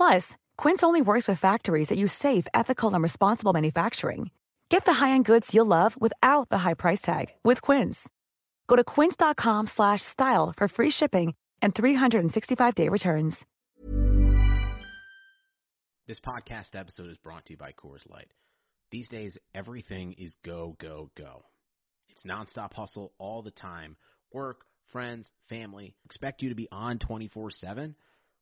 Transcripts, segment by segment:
Plus, Quince only works with factories that use safe, ethical, and responsible manufacturing. Get the high-end goods you'll love without the high price tag with Quince. Go to quince.com slash style for free shipping and 365-day returns. This podcast episode is brought to you by Coors Light. These days, everything is go, go, go. It's nonstop hustle all the time. Work, friends, family expect you to be on 24 7.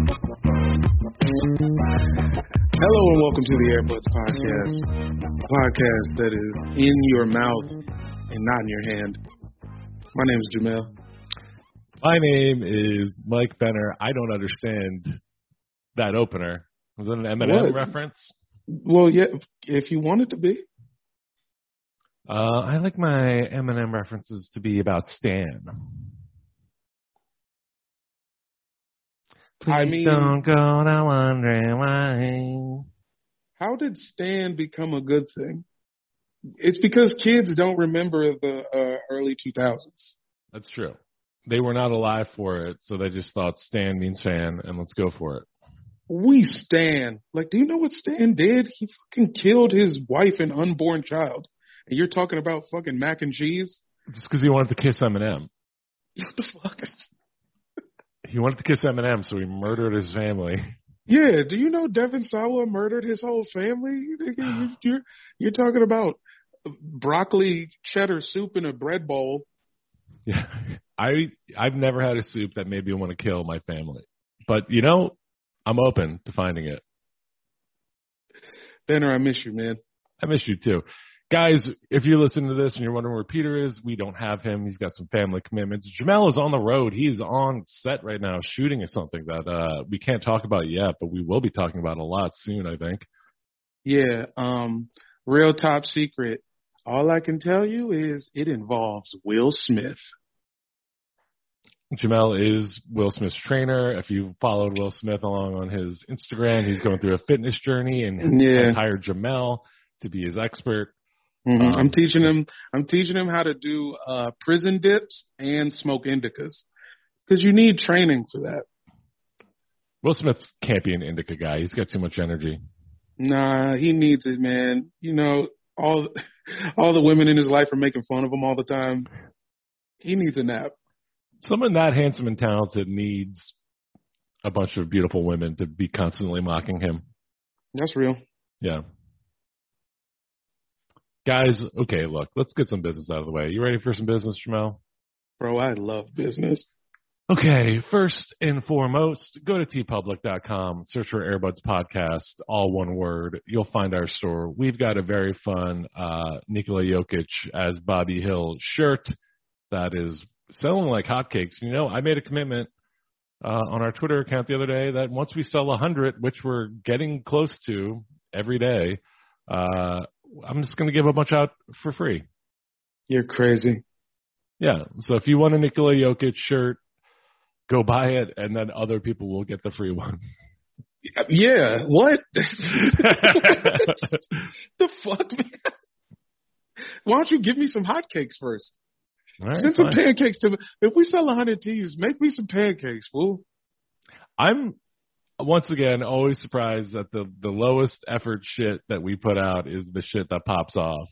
Hello and welcome to the Airbuds Podcast, a podcast that is in your mouth and not in your hand. My name is Jamel. My name is Mike Benner. I don't understand that opener. Was that an Eminem What? reference? Well, yeah, if you want it to be. Uh, I like my Eminem references to be about Stan. Please I mean- don't go now wondering why. How did Stan become a good thing? It's because kids don't remember the uh, early 2000s. That's true. They were not alive for it, so they just thought Stan means fan, and let's go for it. We Stan. Like, do you know what Stan did? He fucking killed his wife and unborn child. And you're talking about fucking mac and cheese? Just because he wanted to kiss Eminem. What the fuck? He wanted to kiss Eminem, so he murdered his family. Yeah, do you know Devon Sawa murdered his whole family? You're you're talking about broccoli cheddar soup in a bread bowl. Yeah, I I've never had a soup that made me want to kill my family, but you know, I'm open to finding it. Benner, I miss you, man. I miss you too, guys. If you're listening to this and you're wondering where Peter is, we don't have him. He's got some family commitments. Jamel is on the road. He's on set right now, shooting at something that uh we can't talk about yet, but we will be talking about a lot soon. I think. Yeah, um, real top secret. All I can tell you is it involves Will Smith. Jamel is Will Smith's trainer. If you followed Will Smith along on his Instagram, he's going through a fitness journey and Yeah. has hired Jamel to be his expert. Mhm. Um, I'm teaching him. I'm teaching him how to do uh, prison dips and smoke indicas because you need training for that. Will Smith can't be an indica guy. He's got too much energy. Nah, he needs it, man. You know, all all the women in his life are making fun of him all the time. He needs a nap. Someone that handsome and talented needs a bunch of beautiful women to be constantly mocking him. That's real. Yeah. Guys, okay, look, let's get some business out of the way. You ready for some business, Jamel? Bro, I love business. Okay, first and foremost, go to teepublic.com, search for Airbuds Podcast, all one word. You'll find our store. We've got a very fun uh, Nikola Jokic as Bobby Hill shirt that is selling like hotcakes. You know, I made a commitment uh, on our Twitter account the other day that once we sell 100, which we're getting close to every day, uh, I'm just going to give a bunch out for free. You're crazy. Yeah. So if you want a Nikola Jokic shirt, go buy it, and then other people will get the free one. Yeah. What? the fuck, man? Why don't you give me some hotcakes first? Right, Send some fine. pancakes to me. If we sell a 100 teas, make me some pancakes, fool. I'm once again always surprised that the the lowest effort shit that we put out is the shit that pops off.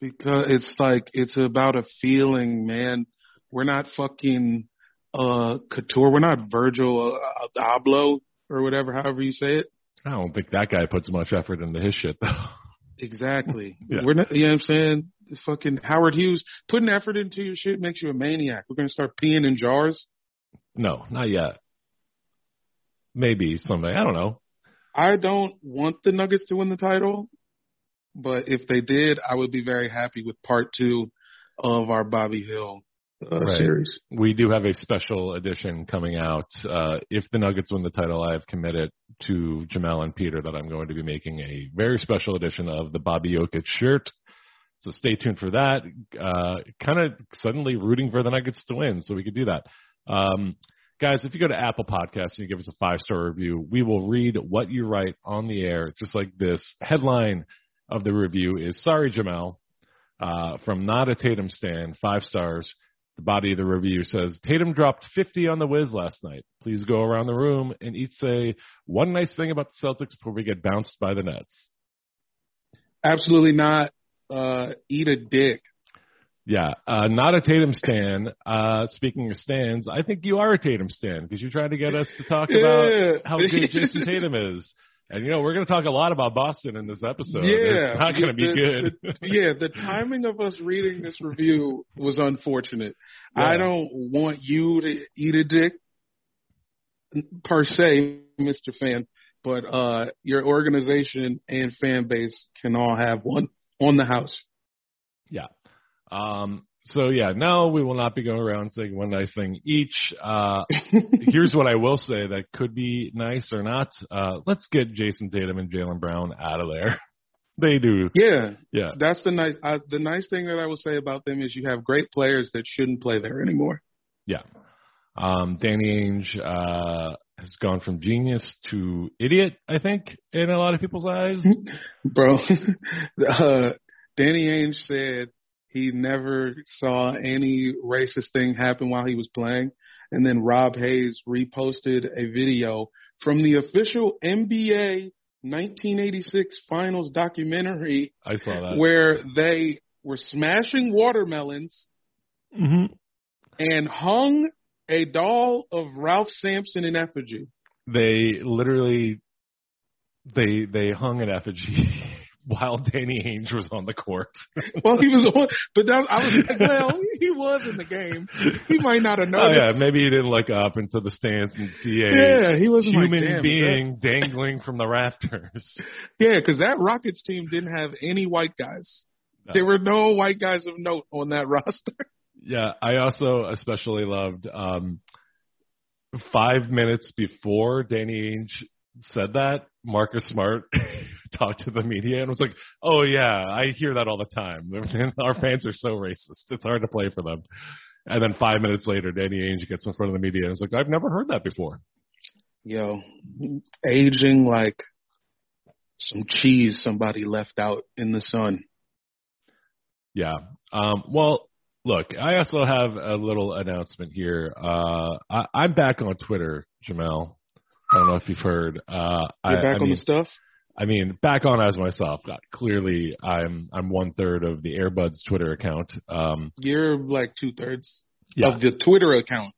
Because it's like, it's about a feeling, man. We're not fucking uh Couture. We're not Virgil uh, Abloh or whatever, however you say it. I don't think that guy puts much effort into his shit though. Exactly. Yeah. We're not, you know what I'm saying? Fucking Howard Hughes putting effort into your shit makes you a maniac. We're gonna start peeing in jars. No, not yet. Maybe someday. I don't know. I don't want the Nuggets to win the title, but if they did, I would be very happy with part two of our Bobby Hill uh, Right. series. We do have a special edition coming out. Uh, if the Nuggets win the title, I have committed to Jamel and Peter that I'm going to be making a very special edition of the Bobby Jokic shirt. So stay tuned for that. Uh, kind of suddenly rooting for the Nuggets to win, so we could do that. Um, guys, if you go to Apple Podcasts and you give us a five star review, we will read what you write on the air, just like this. Headline of the review is Sorry, Jamel, uh, from Not a Tatum Stand, five stars. The body of the review says Tatum dropped 50 on the whiz last night. Please go around the room and each say one nice thing about the Celtics before we get bounced by the Nets. Absolutely not. Uh, eat a dick. Yeah, uh, not a Tatum stan. Uh, speaking of stans, I think you are a Tatum stan because you're trying to get us to talk Yeah. about how good Jayson Tatum is. And you know we're going to talk a lot about Boston in this episode. Yeah, it's not going to be the- good. the- yeah, the timing of us reading this review was unfortunate. Yeah. I don't want you to eat a dick per se, Mr. Fan, but uh your organization and fan base can all have one on the house. Yeah. Um, so yeah, no, we will not be going around saying one nice thing each. Uh, here's what I will say that could be nice or not. Uh, let's get Jayson Tatum and Jaylen Brown out of there. they do. Yeah, Yeah. that's the nice. Uh, the nice thing that I will say about them is you have great players that shouldn't play there anymore. Yeah. Um, Danny Ainge, uh, has gone from genius to idiot, I think, in a lot of people's eyes. bro. uh, Danny Ainge said he never saw any racist thing happen while he was playing. And then Rob Hayes reposted a video from the official NBA 1986 finals documentary I saw that. where they were smashing watermelons hmm and hung a doll of Ralph Sampson in effigy. They literally, they, they hung an effigy while Danny Ainge was on the court. Well, he was on, but that, I was like, well, he was in the game. He might not have Oh noticed. yeah, maybe he didn't look up into the stands and see a Yeah, he like, human "Damn, is being dangling from the rafters. Yeah, because that Rockets team didn't have any white guys. No. There were no white guys of note on that roster. Yeah, I also especially loved um, five minutes before Danny Ainge said that, Marcus Smart talked to the media and was like, "Oh yeah, I hear that all the time. Our fans are so racist; it's hard to play for them." And then five minutes later, Danny Ainge gets in front of the media and is like, "I've never heard that before." Yo, aging like some cheese somebody left out in the sun. Yeah. Um, well, look, I also have a little announcement here. Uh, I, I'm back on Twitter, Jamel. I don't know if you've heard. Uh, You're I, back I on mean, the stuff. I mean, back on as myself. God, clearly, I'm I'm one third of the Airbuds Twitter account. Um, You're like two thirds yeah, of the Twitter account.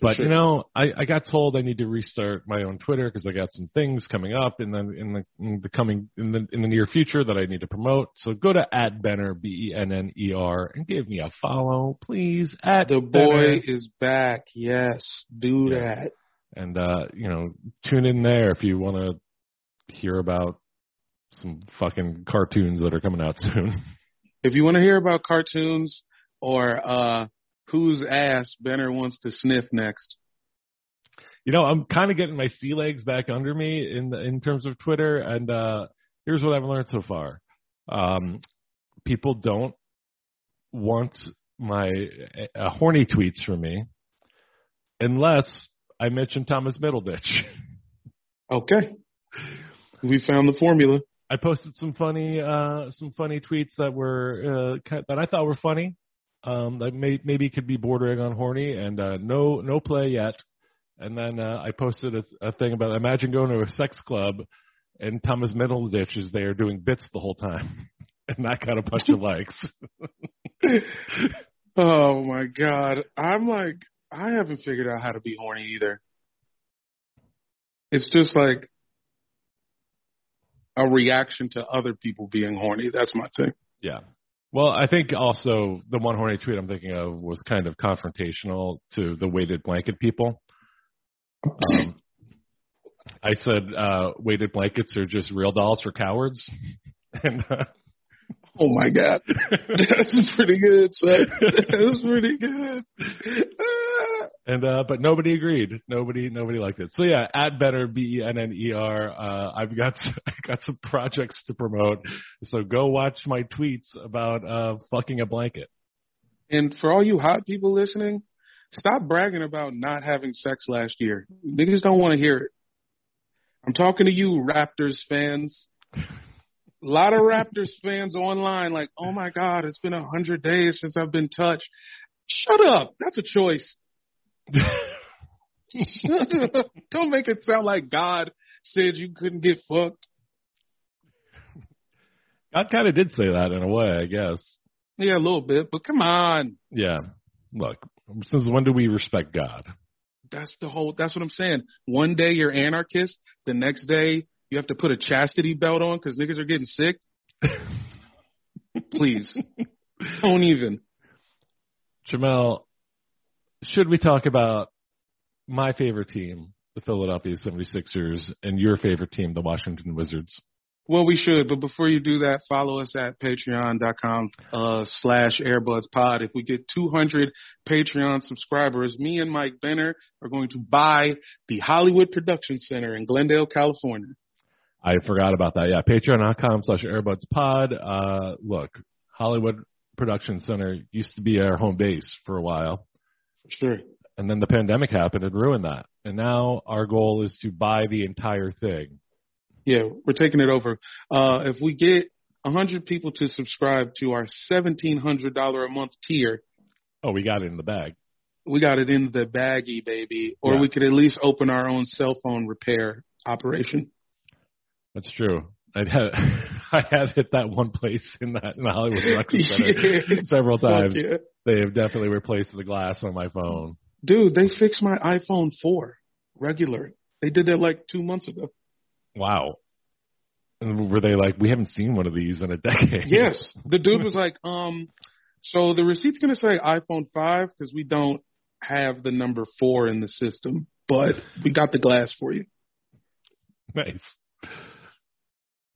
But sure. you know, I, I got told I need to restart my own Twitter because I got some things coming up in the in the in the coming in the in the near future that I need to promote. So go to at Benner B E N N E R and give me a follow, please. At The boy Benner. is back. Yes, do Yeah. that. And uh, you know, tune in there if you want to hear about some fucking cartoons that are coming out soon. If you want to hear about cartoons or uh whose ass Benner wants to sniff next, you know, I'm kind of getting my sea legs back under me in in terms of Twitter, and uh, here's what I've learned so far: um, people don't want my uh, horny tweets from me unless I mentioned Thomas Middleditch. okay. We found the formula. I posted some funny uh, some funny tweets that were uh, that I thought were funny. Um, that may, maybe could be bordering on horny, and uh, no no play yet. And then uh, I posted a, a thing about imagine going to a sex club and Thomas Middleditch is there doing bits the whole time, and that got a bunch of likes. Oh my god. I'm like I haven't figured out how to be horny either. It's just like a reaction to other people being horny. That's my thing. Yeah. Well, I think also the one horny tweet I'm thinking of was kind of confrontational to the weighted blanket people. Um, I said uh, weighted blankets are just real dolls for cowards, and uh, Oh my god. That's pretty good. That's pretty good. Ah. and uh, but nobody agreed. Nobody nobody liked it. So yeah, at Benner B E N N E R. Uh, I've got I got some projects to promote. So go watch my tweets about uh, fucking a blanket. And for all you hot people listening, stop bragging about not having sex last year. Niggas don't want to hear it. I'm talking to you, Raptors fans. A lot of Raptors fans online, like, oh my God, it's been a hundred days since I've been touched. Shut up. That's a choice. don't make it sound like God said you couldn't get fucked. I kind of did say that in a way, I guess. Yeah, a little bit, but come on. Yeah. Look, since when do we respect God? That's the whole. That's what I'm saying. One day you're anarchist, the next day you have to put a chastity belt on because niggas are getting sick. Please, don't even. Jamel, should we talk about my favorite team, the Philadelphia 76ers, and your favorite team, the Washington Wizards? Well, we should, but before you do that, follow us at patreon.com uh, slash airbudspod. If we get 200 Patreon subscribers, me and Mike Benner are going to buy the Hollywood Production Center in Glendale, California. I forgot about that. Yeah, patreon.com slash airbudspod. Uh, look, Hollywood Production Center used to be our home base for a while. Sure. And then the pandemic happened and ruined that. And now our goal is to buy the entire thing. Yeah, we're taking it over. Uh, if we get 100 people to subscribe to our $1,700 a month tier, Oh, we got it in the bag. we got it in the baggie, baby. Or Yeah. we could at least open our own cell phone repair operation. That's true. I had I had hit that one place in that in the Hollywood Production Center Yeah. several times. yeah. They have definitely replaced the glass on my phone. Dude, they fixed my iPhone 4 regular. They did that like two months ago. Wow. And were they like, we haven't seen one of these in a decade? Yes. The dude was like, um, so the receipt's going to say iPhone 5 because we don't have the number 4 in the system, but we got the glass for you. nice.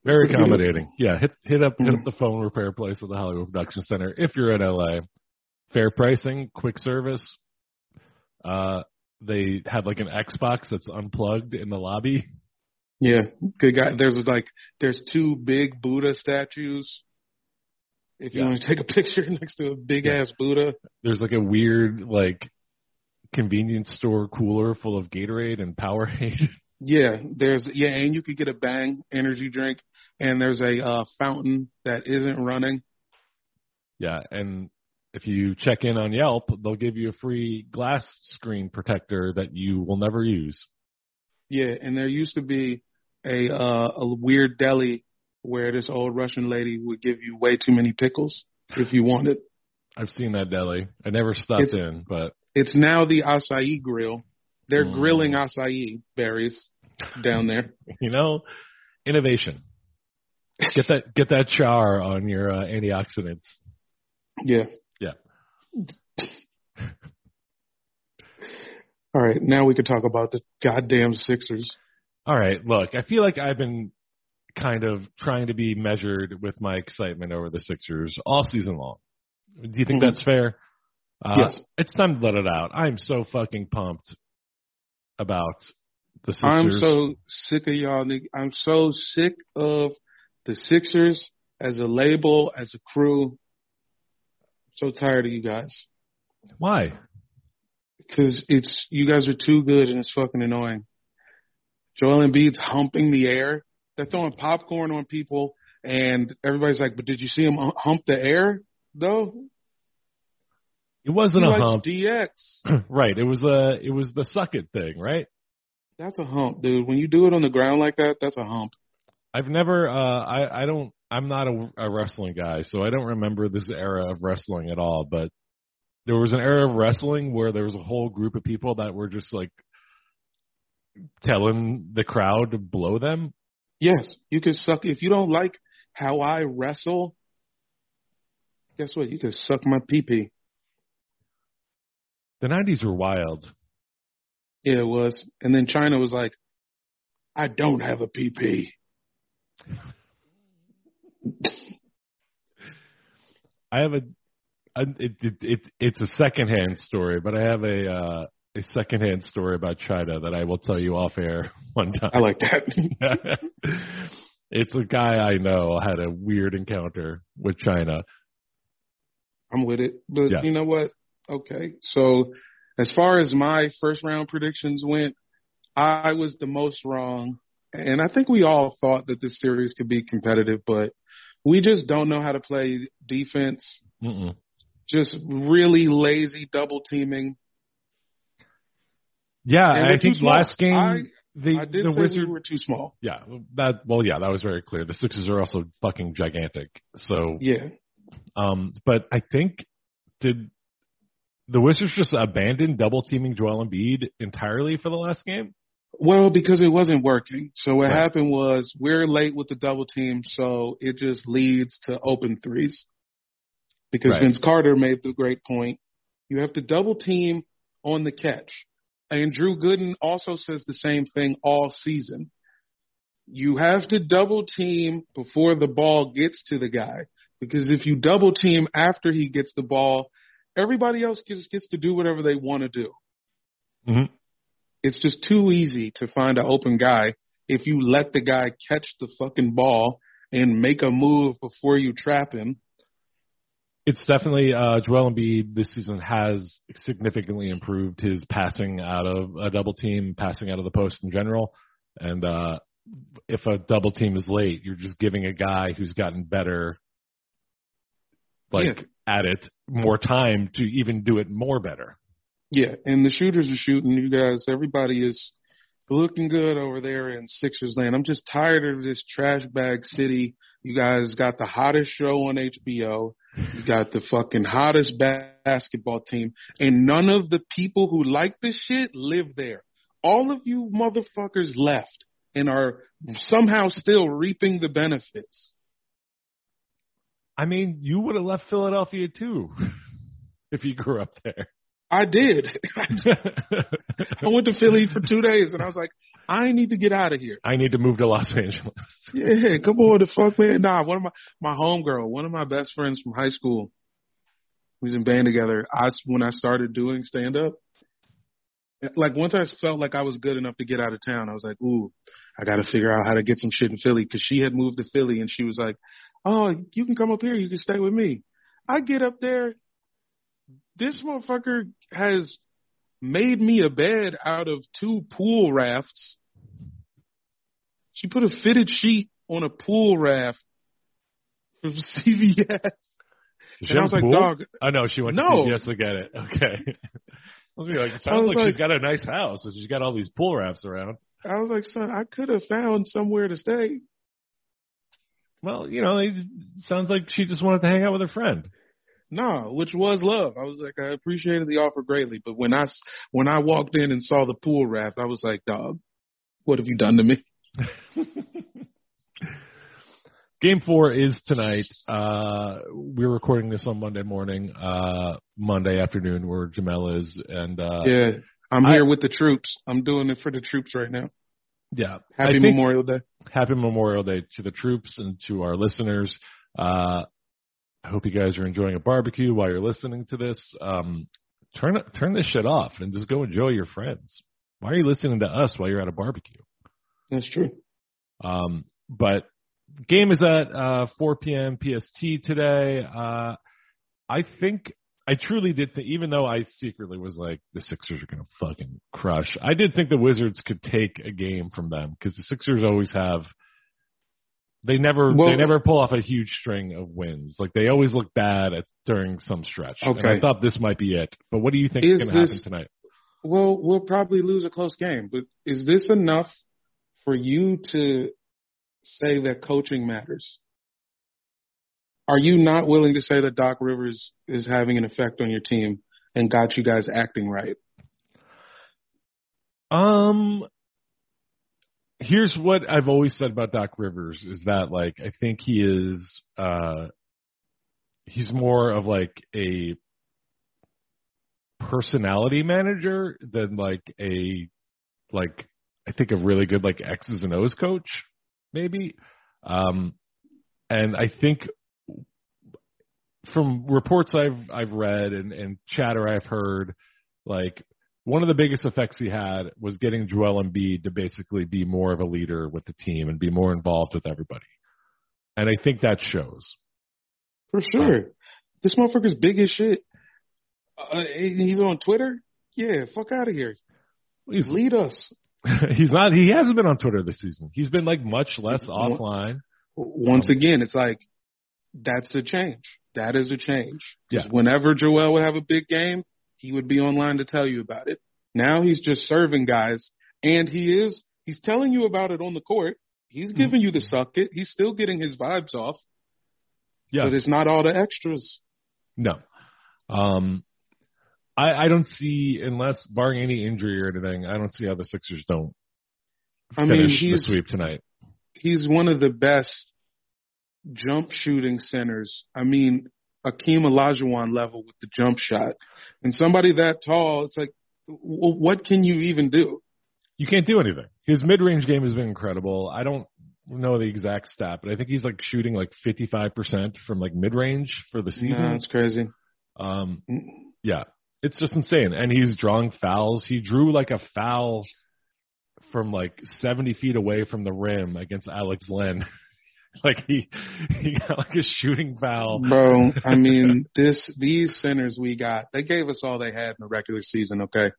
Very accommodating. Yeah, hit hit up hit up the phone repair place at the Hollywood Production Center if you're in LA. Fair pricing, quick service. Uh, they have like an Xbox that's unplugged in the lobby. Yeah, good guy. There's like there's two big Buddha statues. If you Yeah. want to take a picture next to a big Yeah. ass Buddha, There's like a weird like convenience store cooler full of Gatorade and Powerade. yeah, there's yeah, and you could get a Bang energy drink, and there's a uh, fountain that isn't running. Yeah, and if you check in on Yelp, they'll give you a free glass screen protector that you will never use. Yeah, and there used to be a uh, a weird deli where this old Russian lady would give you way too many pickles if you wanted. I've seen that deli. I never stopped It's- in, but It's now the acai grill. They're Mm. grilling acai berries down there. You know, innovation. Get that get that char on your uh, antioxidants. Yeah. Yeah. All right, now we could talk about the goddamn Sixers. All right, look, I feel like I've been kind of trying to be measured with my excitement over the Sixers all season long. Do you think Mhm. that's fair? Uh, Yes. It's time to let it out. I'm so fucking pumped about the Sixers. I'm so sick of y'all. I'm so sick of the Sixers as a label, as a crew. So tired of you guys Why? because it's you guys are too good and it's fucking annoying. Joel Embiid's humping the air. They're throwing popcorn on people, and everybody's like, "But did you see him hump the air though?" It wasn't he a hump. DX. right. It was a it was the suck it thing, right? That's a hump, dude. When you do it on the ground like that, that's a hump. I've never uh I I don't I'm not a, a wrestling guy, so I don't remember this era of wrestling at all, but there was an era of wrestling where there was a whole group of people that were just like telling the crowd to blow them. Yes, you can suck. If you don't like how I wrestle, guess what? You can suck my pee pee. The 90s were wild. Yeah, it was. And then Chyna was like, I don't have a pee pee. I have a, a it, it, it it's a secondhand story, but I have a uh a secondhand story about Chyna that I will tell you off air one time. I like that. it's a guy I know had a weird encounter with Chyna. I'm with it. But Yeah. you know what? Okay. So as far as my first round predictions went, I was the most wrong. And I think we all thought that this series could be competitive, but we just don't know how to play defense. Mm-mm. Just really lazy double teaming. Yeah, And I think last game I- the I did the say Wizard we were too small. yeah that well yeah that was very clear. The Sixers are also fucking gigantic. So Yeah. um, but I think did the Wizards just abandon double teaming Joel Embiid entirely for the last game? Well, because it wasn't working. So what Right. happened was we're late with the double team, so it just leads to open threes. Because Right. Vince Carter made the great point. You have to double team on the catch. And Drew Gooden also says the same thing all season. You have to double team before the ball gets to the guy. Because if you double team after he gets the ball, everybody else just gets to do whatever they want to do. Mhm. It's just too easy to find an open guy if you let the guy catch the fucking ball and make a move before you trap him. It's definitely uh, Joel Embiid this season has significantly improved his passing out of a double team, passing out of the post in general. And uh, if a double team is late, you're just giving a guy who's gotten better, like Yeah. at it, more time to even do it more better. Yeah, and the shooters are shooting. You guys, everybody is looking good over there in Sixers land. I'm just tired of this trash bag city. You guys got the hottest show on HBO. You got the fucking hottest ba- basketball team, and none of the people who like this shit live there. All of you motherfuckers left and are somehow still reaping the benefits. I mean, you would have left Philadelphia too if you grew up there. I did. I went to Philly for two days, and I was like, I need to get out of here. I need to move to Los Angeles. Yeah, come on, the fuck, man. Nah, one of my my homegirl, one of my best friends from high school, we was in band together. I when I started doing stand up, like once I felt like I was good enough to get out of town, I was like, ooh, I got to figure out how to get some shit in Philly because she had moved to Philly and she was like, oh, you can come up here, you can stay with me. I get up there, this motherfucker has made me a bed out of two pool rafts. She put a fitted sheet on a pool raft from CVS. And I was like, pool? dog, Oh no, she went No. to CVS to get it. Okay. I was like, it sounds was like, she's got a nice house and she's got all these pool rafts around. I was like, son, I could have found somewhere to stay. Well, you know, it sounds like she just wanted to hang out with her friend. No, which was love. I was like, I appreciated the offer greatly, but when I when I walked in and saw the pool raft, I was like, dog, what have you done to me? Game four is tonight. Uh, we're recording this on Monday morning, uh, Monday afternoon, where Jamel is, and uh, yeah, I'm here I- with the troops. I'm doing it for the troops right now. yeah. Happy Memorial Day. Happy Memorial Day to the troops and to our listeners. Uh, I hope you guys are enjoying a barbecue while you're listening to this. Um, turn turn this shit off and just go enjoy your friends. Why are you listening to us while you're at a barbecue? That's true. Um, but game is at uh, 4 p.m. PST today. Uh, I think I truly did think, even though I secretly was like the Sixers are going to fucking crush. I did think the Wizards could take a game from them because the Sixers always have. They never Well- they never pull off a huge string of wins. Like they always look bad at during some stretch. And I thought this might be it. But what do you think is, Is going to happen tonight? Well, we'll probably lose a close game, but is this enough for you to say that coaching matters? Are you not willing to say that Doc Rivers is having an effect on your team and got you guys acting right? Um, here's what I've always said about Doc Rivers is that like I think he is uh he's more of like a personality manager than like a like I think a really good like X's and O's coach maybe. Um and I think from reports I've I've read and and chatter I've heard like one of the biggest effects he had was getting Joel Embiid to basically be more of a leader with the team and be more involved with everybody. And I think that shows. For sure. This motherfucker's big as shit. Uh, he's on Twitter. Yeah, fuck out of here. He's Lead us. he's not he hasn't been on Twitter this season. He's been like much less offline. Once again, it's like that's a change. That is a change. Yeah. Whenever Joel would have a big game, he would be online to tell you about it. Now he's just serving guys, and he is he's telling you about it on the court. He's giving you the suck it. He's still getting his vibes off, Yeah. but it's not all the extras. No. Um I I don't see unless barring any injury or anything, I don't see how the Sixers don't I mean, finish the he's sweep tonight. he's one of the best jump shooting centers. I mean, Hakeem Olajuwon level with the jump shot, and somebody that tall, it's like, w- what can you even do? You can't do anything. His mid range game has been incredible. I don't know the exact stat, but I think he's like shooting like fifty five percent from like mid range for the season. Nah, it's crazy. Um, yeah, it's just insane. And he's drawing fouls. He drew like a foul from like 70 feet away from the rim against Alex Len. like he, he got like a shooting foul. Bro, I mean, this these centers we got, they gave us all they had in the regular season, okay?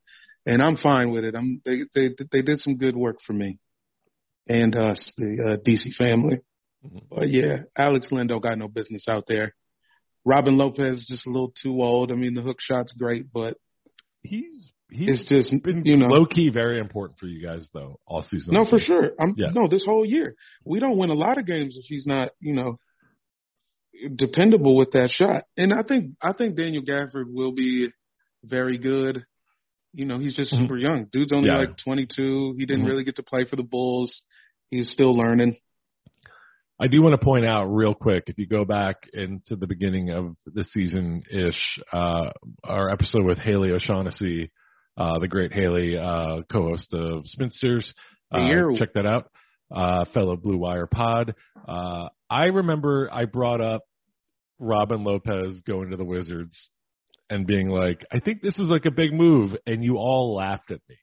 And I'm fine with it. I'm they they they did some good work for me and us, the uh, DC family. Mhm. But yeah, Alex Lindo got no business out there. Robin Lopez just a little too old. I mean, the hook shot's great, but He's, he's it's just been you know. low key very important for you guys though, all season. No, for sure. I'm Yeah. no this whole year. We don't win a lot of games if he's not, you know, dependable with that shot. And I think I think Daniel Gafford will be very good. You know, he's just Mhm. super young. Dude's only Yeah. like 22. He didn't Mhm. really get to play for the Bulls. He's still learning. I do want to point out real quick, if you go back into the beginning of the season ish, uh, our episode with Haley O'Shaughnessy, uh, the great Haley, uh, co-host of Spinsters, uh, check that out, uh, fellow Blue Wire pod. Uh, I remember I brought up Robin Lopez going to the Wizards and being like, I think this is like a big move, and you all laughed at me.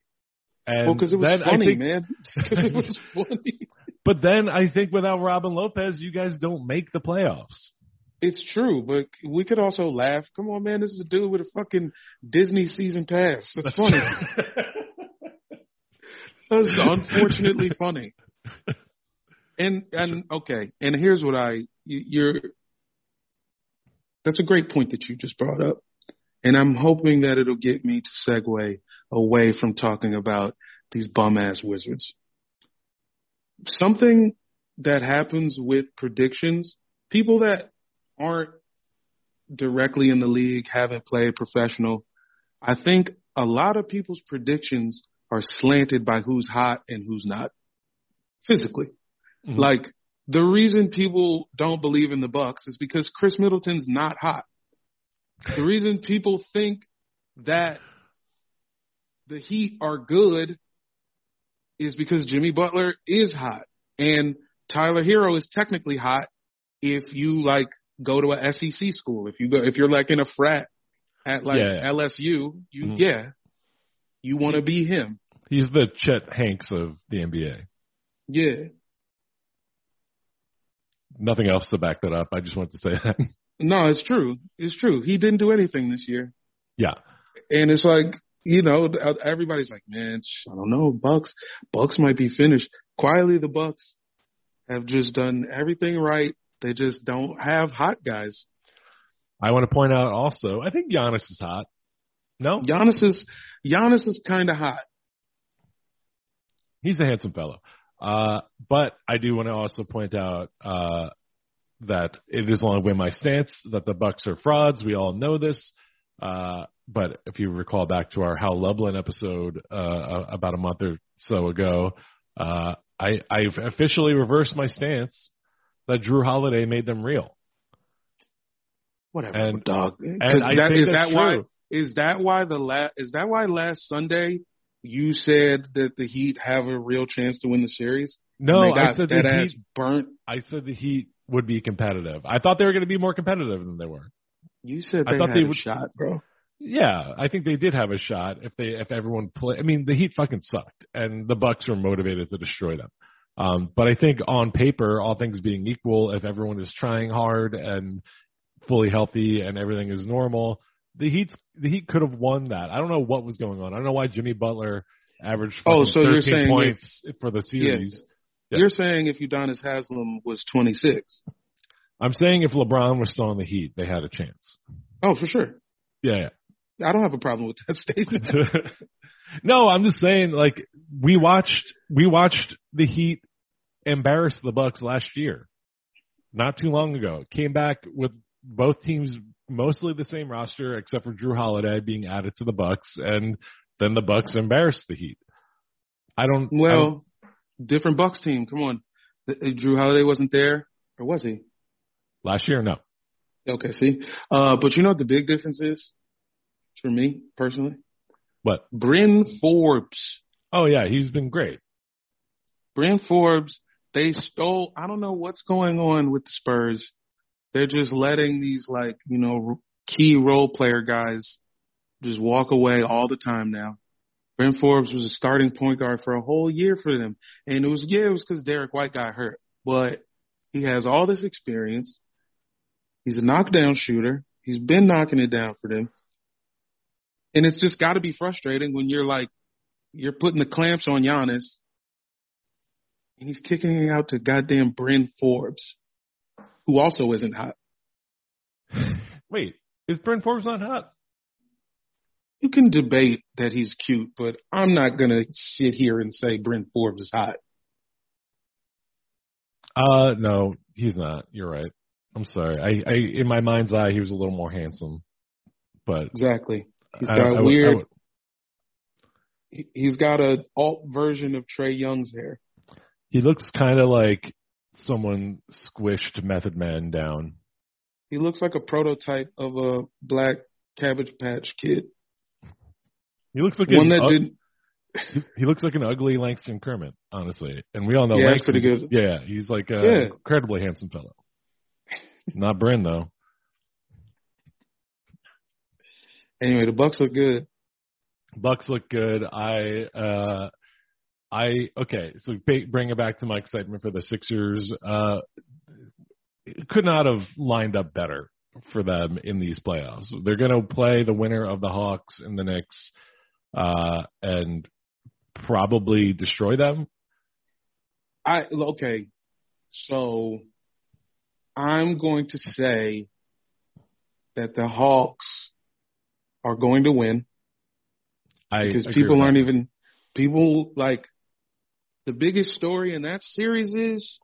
And well, because it was funny, think- man. Because it was funny. But then I think without Robin Lopez, you guys don't make the playoffs. It's true, but we could also laugh. Come on, man. This is a dude with a fucking Disney season pass. That's funny. That's unfortunately funny. And and okay, and here's what I you- you're. That's a great point that you just brought up, and I'm hoping that it'll get me to segue away from talking about these bum ass wizards. Something that happens with predictions, people that aren't directly in the league, haven't played professional. I think a lot of people's predictions are slanted by who's hot and who's not physically. Mm-hmm. Like the reason people don't believe in the Bucks is because Khris Middleton's not hot. The reason people think that the Heat are good is because Jimmy Butler is hot and Tyler Herro is technically hot if you like go to a SEC school. If you go, if you're like in a frat at like yeah. LSU, you mm-hmm. yeah, you want to be him. He's the Chet Hanks of the NBA. Yeah. Nothing else to back that up. I just wanted to say that. No, it's true. It's true. He didn't do anything this year. Yeah. And it's like, you know, everybody's like, man, I don't know, Bucks, Bucks might be finished. Quietly, the Bucks have just done everything right. They just don't have hot guys. I want to point out also, I think Giannis is hot. No, Giannis is Giannis is kind of hot. He's a handsome fellow. Uh, but I do want to also point out uh, that it is long been my stance that the Bucks are frauds. We all know this. Uh, but if you recall back to our Hal Lublin episode uh, about a month or so ago, uh, I, I've officially reversed my stance that Jrue Holiday made them real. Whatever, and, dog. And that, is that true. why? Is that why the la- Is that why last Sunday you said that the Heat have a real chance to win the series? No, I said that ass Heat burnt. I said the Heat would be competitive. I thought they were going to be more competitive than they were. You said they I thought had they would, shot, bro. Yeah, I think they did have a shot if they if everyone play. I mean, the Heat fucking sucked, and the Bucks were motivated to destroy them. Um, but I think on paper, all things being equal, if everyone is trying hard and fully healthy and everything is normal, the Heat the Heat could have won that. I don't know what was going on. I don't know why Jimmy Butler averaged oh, so 13 you're saying points if, for the series. Yeah. You're saying if Udonis Haslem was 26. I'm saying if LeBron was still in the Heat, they had a chance. Oh, for sure. Yeah, yeah. I don't have a problem with that statement. no, I'm just saying like we watched we watched the Heat embarrass the Bucks last year. Not too long ago. Came back with both teams mostly the same roster except for Jrue Holiday being added to the Bucks and then the Bucks embarrassed the Heat. I don't Well, I don't, different Bucks team. Come on. Jrue Holiday wasn't there or was he? Last year, no. Okay, see. Uh, but you know what the big difference is for me personally? What? Bryn Forbes. Oh yeah, he's been great. Bryn Forbes, they stole I don't know what's going on with the Spurs. They're just letting these like, you know, key role player guys just walk away all the time now. Bryn Forbes was a starting point guard for a whole year for them. And it was, yeah, it was because Derrick White got hurt. But he has all this experience. He's a knockdown shooter. He's been knocking it down for them. And it's just got to be frustrating when you're like, you're putting the clamps on Giannis and he's kicking it out to goddamn Bryn Forbes, who also isn't hot. Wait, is Bryn Forbes not hot? You can debate that he's cute, but I'm not going to sit here and say Bryn Forbes is hot. Uh, no, he's not. You're right. I'm sorry. I, I in my mind's eye, he was a little more handsome, but exactly. He's got I, I, weird. I he's got a alt version of Trae Young's hair. He looks kind of like someone squished Method Man down. He looks like a prototype of a black Cabbage Patch Kid. He looks like one that didn't. He looks like an ugly Langston Kerman, honestly, and we all know yeah, Langston's pretty good. Yeah, he's like a yeah. incredibly handsome fellow. Not Bryn though. Anyway, the Bucks look good. Bucks look good. I uh I okay, so bring it back to my excitement for the Sixers. Uh could not have lined up better for them in these playoffs. They're going to play the winner of the Hawks and the Knicks uh, and probably destroy them? I okay. So I'm going to say that the Hawks are going to win. I because people aren't even people like the biggest story in that series is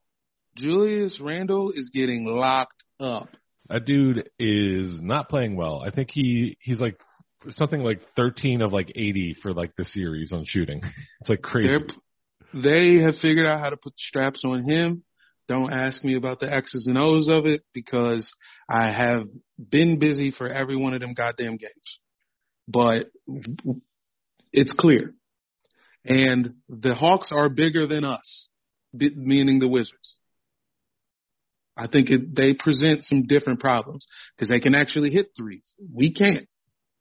Julius Randle is getting locked up. That dude is not playing well. I think he he's like something like 13 of like 80 for like the series on shooting. It's like crazy. They're, they have figured out how to put the straps on him. Don't ask me about the X's and O's of it because I have been busy for every one of them goddamn games. But it's clear. And the Hawks are bigger than us, meaning the Wizards. I think it, they present some different problems because they can actually hit threes. We can't.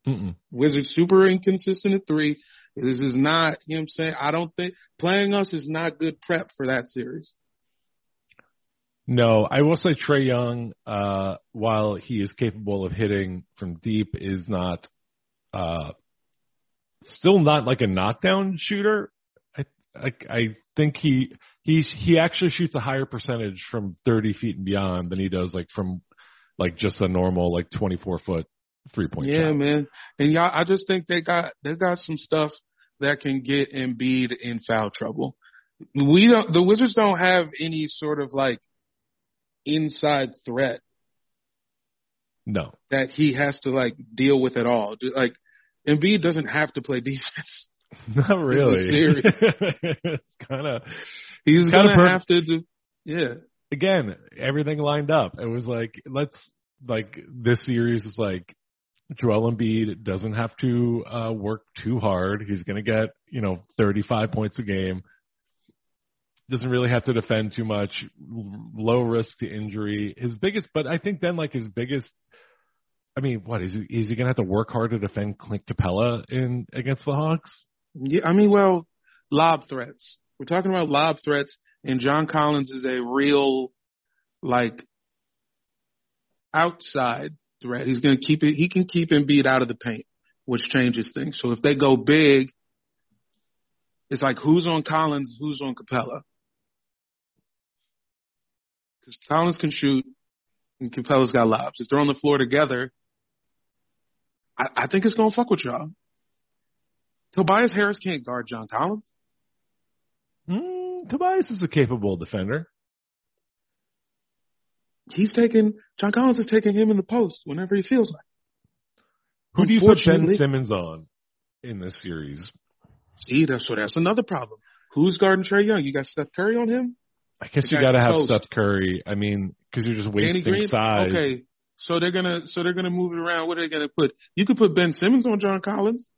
Mm-mm. Wizards super inconsistent at three. This is not, you know what I'm saying? I don't think playing us is not good prep for that series. No, I will say Trae Young, uh, while he is capable of hitting from deep, is not, uh, still not like a knockdown shooter. I, I, I think he, he, he actually shoots a higher percentage from 30 feet and beyond than he does like from like just a normal like 24 foot three point Yeah, shot. man. And y'all, I just think they got they got some stuff that can get Embiid in foul trouble. We don't. The Wizards don't have any sort of like inside threat No, that he has to like deal with at all. Like Embiid doesn't have to play defense. not really. serious. it's kind of He's gonna per- have to do. Yeah, again, everything lined up. It was like, let's like this series is like Joel Embiid doesn't have to uh, work too hard. He's going to get you know 35 points a game. Doesn't really have to defend too much. Low risk to injury. His biggest, but I think then like his biggest. I mean, what is he? Is he going to have to work hard to defend Clint Capela in against the Hawks? yeah. I mean, well, lob threats. We're talking about lob threats, and John Collins is a real like outside threat. He's going to keep it. He can keep Embiid out of the paint, which changes things. So if they go big, it's like who's on Collins, who's on Capela. Because Collins can shoot, and Capela's got lobs. If they're on the floor together, I, I think it's going to fuck with y'all. Tobias Harris can't guard John Collins. Mm, Tobias is a capable defender. He's taking John Collins is taking him in the post whenever he feels like. Who do you put Ben Simmons on in this series? See, that's so that's another problem. Who's guarding Trae Young? You got Steph Curry on him? I guess The you got to have toast. Steph Curry. I mean, because you're just Danny wasting Green. size. Okay, so they're gonna so they're gonna move it around. What are they gonna put? You could put Ben Simmons on John Collins.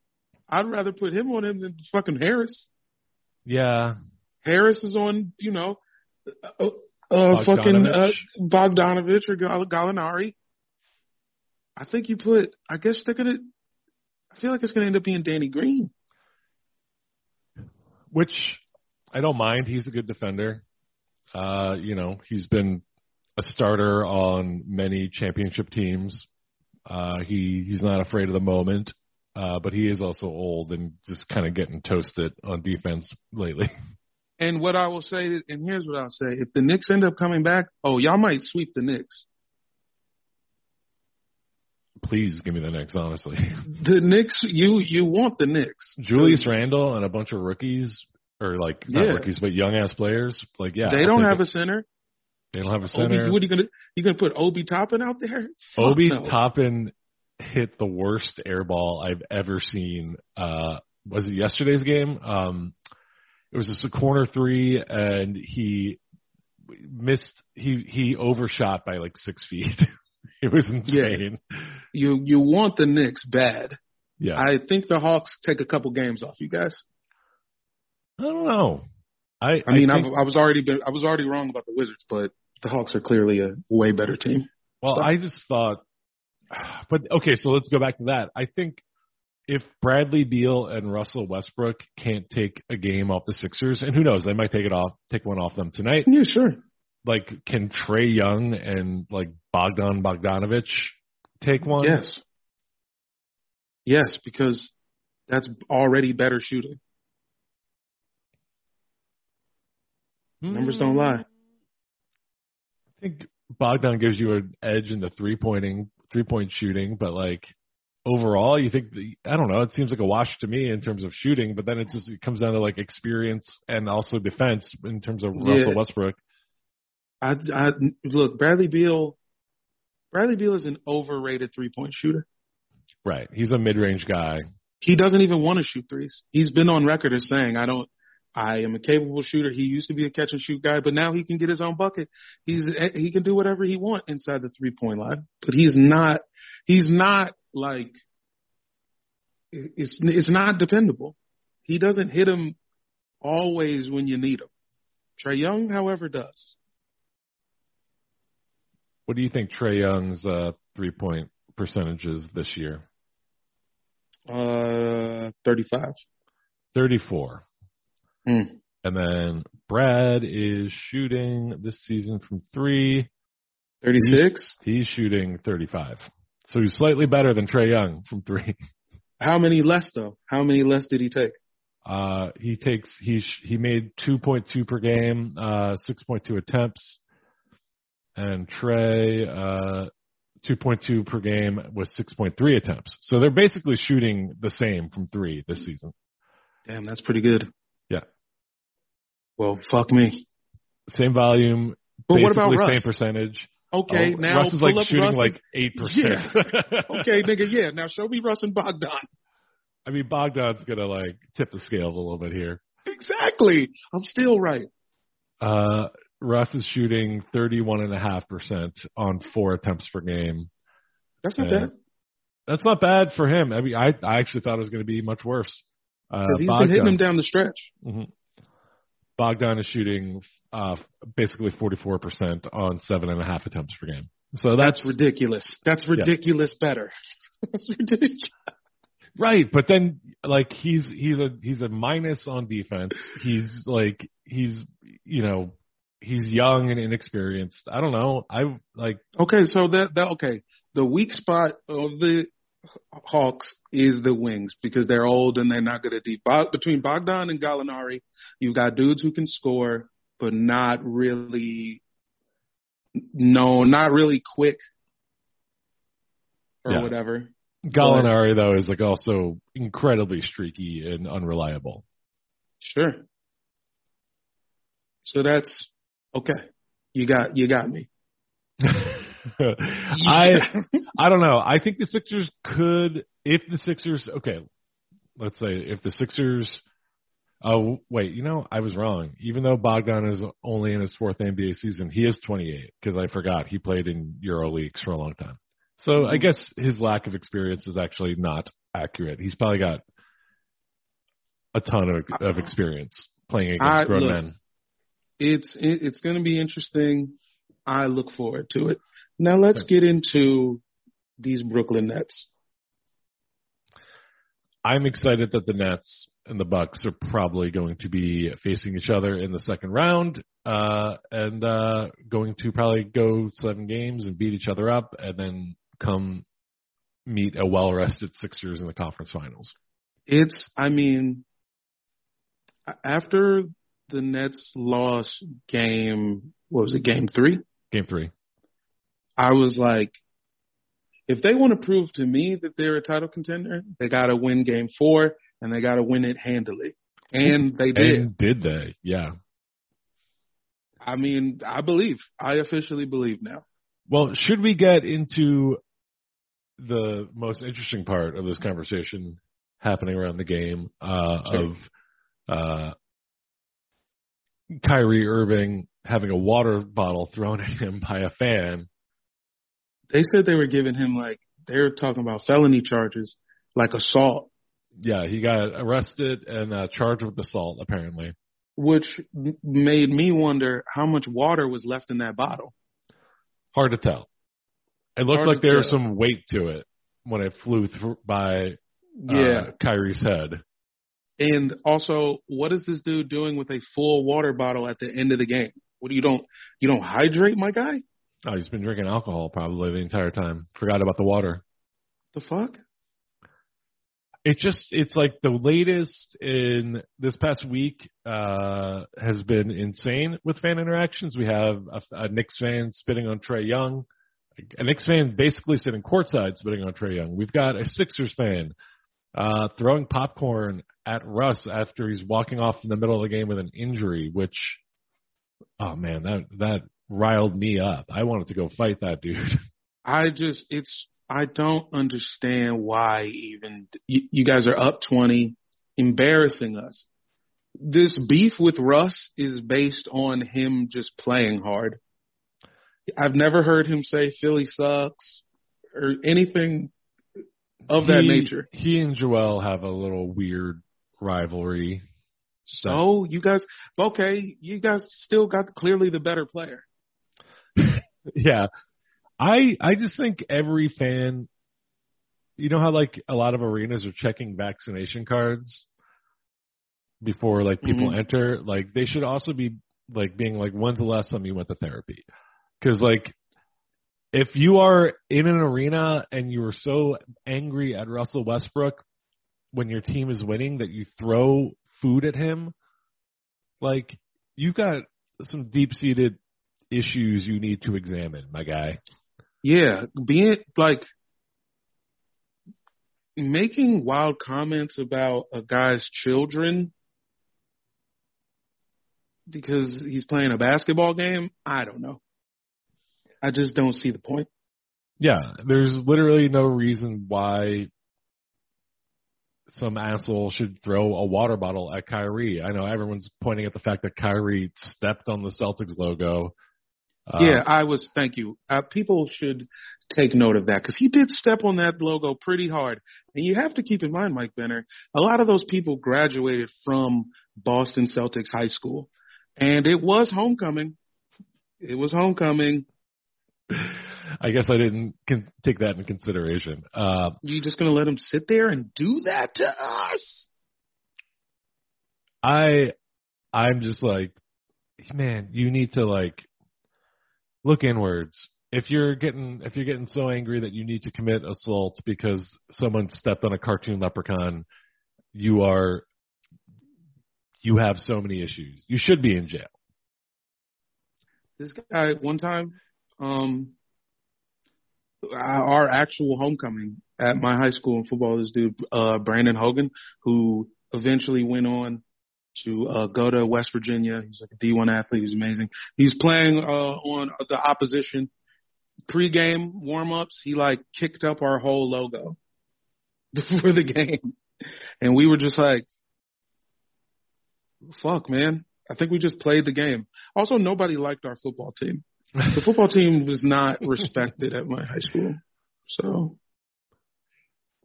I'd rather put him on him than fucking Harris. Yeah, Harris is on, you know, uh, uh, fucking uh, Bogdanovich or Gall- Gallinari. I think you put. I guess they're gonna. I feel like it's gonna end up being Danny Green. which I don't mind. He's a good defender. Uh, you know, he's been a starter on many championship teams. Uh, he he's not afraid of the moment, uh, but he is also old and just kind of getting toasted on defense lately. And what I will say, and here's what I'll say: if the Knicks end up coming back, oh, y'all might sweep the Knicks. Please give me the Knicks, honestly. The Knicks, you you want the Knicks? Julius Randle and a bunch of rookies, or like not Yeah. rookies, but young ass players. Like, yeah, they I'll don't have it. a center. They don't have a Obi, what are you gonna? You gonna put Obi Toppin out there? Obi no. Toppin hit the worst air ball I've ever seen. Uh, was it yesterday's game? Um, it was just a corner three, and he missed. He he overshot by like six feet. it was insane. You you want the Knicks bad. Yeah, I think the Hawks take a couple games off you guys. I don't know. I I mean, I, think- I was already been, I was already wrong about the Wizards, but the Hawks are clearly a way better team. Well, stuff. I just thought, but okay, so let's go back to that. I think if Bradley Beal and Russell Westbrook can't take a game off the Sixers, and who knows, they might take it off, take one off them tonight. Yeah, sure. Like, can Trae Young and like Bogdan Bogdanovich take one? Yes. Yes, because that's already better shooting. Numbers don't hmm. lie. I think Bogdan gives you an edge in the three pointing, three point shooting, but like overall, you think the, I don't know. It seems like a wash to me in terms of shooting, but then it's just it comes down to like experience and also defense in terms of Yeah. Russell Westbrook. I, I look Bradley Beal. Bradley Beal is an overrated three point shooter. Right. He's a mid range guy. He doesn't even want to shoot threes. He's been on record as saying, I don't, I am a capable shooter. He used to be a catch and shoot guy, but now he can get his own bucket. He's, he can do whatever he wants inside the three point line, but he's not, he's not like, it's, it's not dependable. He doesn't hit him always when you need him. Trae Young, however, does. What do you think Trae Young's uh, three point percentages this year? Uh, 35. 34. Hmm. And then Brad is shooting this season from three. 36? He's, he's shooting 35. So he's slightly better than Trae Young from three. How many less though? How many less did he take? Uh, he takes he he made 2.2 per game, uh, 6.2 attempts, and Trae, uh, 2.2 per game with 6.3 attempts. So they're basically shooting the same from three this season. Damn, that's pretty good. Well, fuck me. Same volume. But what about Russ? same percentage? Okay, Oh, now Russ is like shooting Russ like eight Yeah. percent. okay, nigga, yeah. Now show me Russ and Bogdan. I mean, Bogdan's gonna like tip the scales a little bit here. Exactly. I'm still right. Uh, Russ is shooting thirty-one and a half percent on four attempts per game. That's not bad. That's not bad for him. I mean, I I actually thought it was going to be much worse. Uh, Because he's been hitting him down the stretch. Mhm. Bogdan is shooting uh, basically forty-four percent on seven and a half attempts per game. So that's, That's ridiculous. That's ridiculous better. That's ridiculous. right. But then, like, he's he's a he's a minus on defense. He's like he's you know he's young and inexperienced. I don't know. I like Okay, so that that okay. The weak spot of the Hawks is the wings because they're old and they're not good at deep. Between Bogdan and Gallinari, you've got dudes who can score, but not really. No, not really quick or Yeah. whatever. Gallinari though is like also incredibly streaky and unreliable. Sure. So that's okay. You got you got me. I I don't know. I think the Sixers could if the Sixers okay, let's say if the Sixers Oh wait, you know I was wrong. Even though Bogdan is only in his fourth NBA season, he is 28 because I forgot he played in Euro leagues for a long time. So I mm-hmm. guess his lack of experience is actually not accurate. He's probably got a ton of, of uh-huh. experience playing against I- grown look, men. It's it, it's going to be interesting. I look forward to it. Now let's get into these Brooklyn Nets. I'm excited that the Nets and the Bucks are probably going to be facing each other in the second round, uh, and uh, going to probably go seven games and beat each other up, and then come meet a well rested Sixers in the conference finals. It's I mean after the Nets lost game what was it game 3? Game three. I was like if they want to prove to me that they're a title contender, they got to win game 4 and they got to win it handily. And they did. And did they? Yeah. I mean, I believe. I officially believe now. Well, should we get into the most interesting part of this conversation happening around the game uh, Sure. of uh, Kyrie Irving having a water bottle thrown at him by a fan? They said they were giving him like they were talking about felony charges like assault, Yeah, he got arrested and uh, charged with assault. Apparently, which made me wonder how much water was left in that bottle. hard to tell. It looked Hard like there was some weight to it when it flew through by Yeah. uh, Kyrie's head. And also, what is this dude doing with a full water bottle at the end of the game? What do you don't you don't hydrate, my guy? Oh, he's been drinking alcohol probably the entire time. Forgot about the water. The fuck? it just it's like the latest in this past week uh has been insane with fan interactions. We have a, a Knicks fan spitting on Trae Young, a Knicks fan basically sitting courtside spitting on Trae Young. We've got a Sixers fan uh throwing popcorn at Russ after he's walking off in the middle of the game with an injury, which oh man, that that riled me up. I wanted to go fight that dude. I just it's I don't understand why even you, you guys are up 20, embarrassing us. This beef with Russ is based on him just playing hard. I've never heard him say Philly sucks or anything of that He- nature. He and Joel have a little weird rivalry. So you guys, okay, you guys still got clearly the better player. Yeah. I I just think every fan you know how like a lot of arenas are checking vaccination cards before like people Mhm. enter, like they should also be like being like when's the last time you went to therapy? Cuz like if you are in an arena and you are so angry at Russell Westbrook when your team is winning that you throw food at him, like you've got some deep-seated issues you need to examine, my guy. Yeah, being like making wild comments about a guy's children because he's playing a basketball game, I don't know. I just don't see the point. Yeah, there's literally no reason why some asshole should throw a water bottle at Kyrie. I know everyone's pointing at the fact that Kyrie stepped on the Celtics logo. Uh, yeah, I was. Thank you. Uh, people should take note of that because he did step on that logo pretty hard. And you have to keep in mind, Mike Benner, a lot of those people graduated from Boston Celtics High School, and it was homecoming. It was homecoming. I guess I didn't con- take that in consideration. Uh, You just gonna let him sit there and do that to us? I, I'm just like, man, you need to like look inwards. If you're getting if you're getting so angry that you need to commit assault because someone stepped on a cartoon leprechaun, you are you have so many issues. You should be in jail. This guy one time, um, our actual homecoming at my high school in football. This dude, uh, Brandon Hogan, who eventually went on to uh, go to West Virginia. He's like a D1 athlete. He's amazing. He's playing uh, on the opposition pre-game warm-ups. He like kicked up our whole logo before the game, and we were just like, "Fuck, man." I think we just played the game. Also, nobody liked our football team. The football team was not respected at my high school. So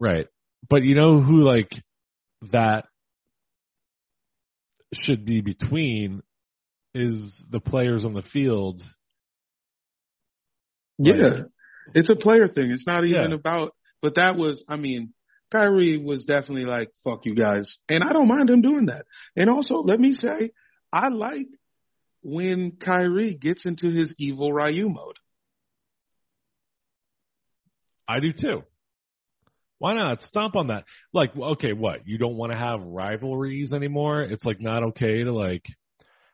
Right. But you know who like that should be between is the players on the field. Like- yeah, it's a player thing. It's not even Yeah. about. But that was, I mean, Kyrie was definitely like, "Fuck you guys," and I don't mind him doing that. And also, let me say, I like when Kyrie gets into his evil Ryu mode. I do too. Why not stomp on that? Like, okay, what? You don't want to have rivalries anymore? It's like not okay to like,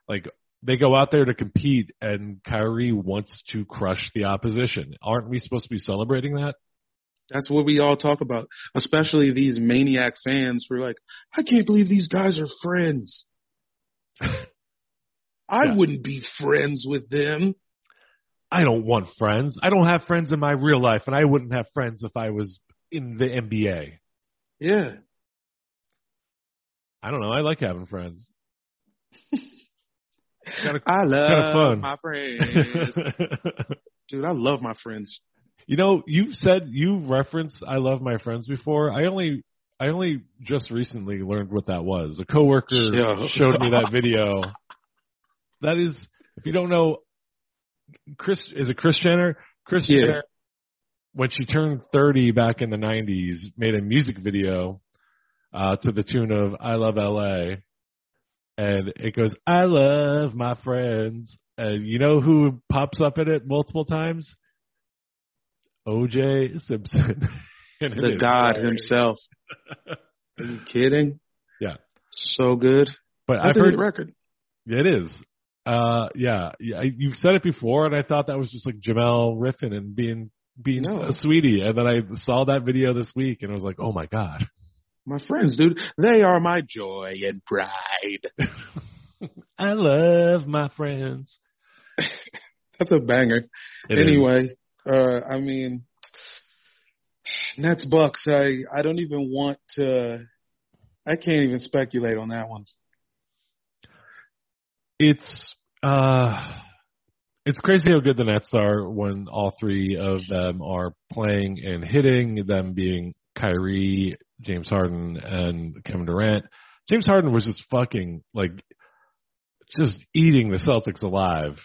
like they go out there to compete, and Kyrie wants to crush the opposition. Aren't we supposed to be celebrating that? That's what we all talk about, especially these maniac fans who are like, I can't believe these guys are friends. I Yeah. wouldn't be friends with them. I don't want friends. I don't have friends in my real life, and I wouldn't have friends if I was in the NBA. Yeah. I don't know. I like having friends. Kinda- I love my friends. Dude, I love my friends. you know, you've said you referenced "I love my friends" before. I only, I only just recently learned what that was. A coworker Yeah. showed me that video. That is, if you don't know, Kris is it Kris Jenner? Kris Yeah. Jenner, when she turned thirty back in the '90s, made a music video uh, to the tune of "I Love L.A." and it goes, "I love my friends." And you know who pops up in it multiple times? O.J. Simpson. The God hilarious. himself. Are you kidding? Yeah. So good. But That's I've a heard record. it is. Uh, yeah, yeah. You've said it before, and I thought that was just like Jamel riffing and being being No. a sweetie. And then I saw that video this week, and I was like, oh my god. My friends, dude. They are my joy and pride. I love my friends. That's a banger. It is. anyway, Uh, I mean, Nets Bucks. I I don't even want to. I can't even speculate on that one. It's uh, it's crazy how good the Nets are when all three of them are playing and hitting. Them being Kyrie, James Harden, and Kevin Durant. James Harden was just fucking like just eating the Celtics alive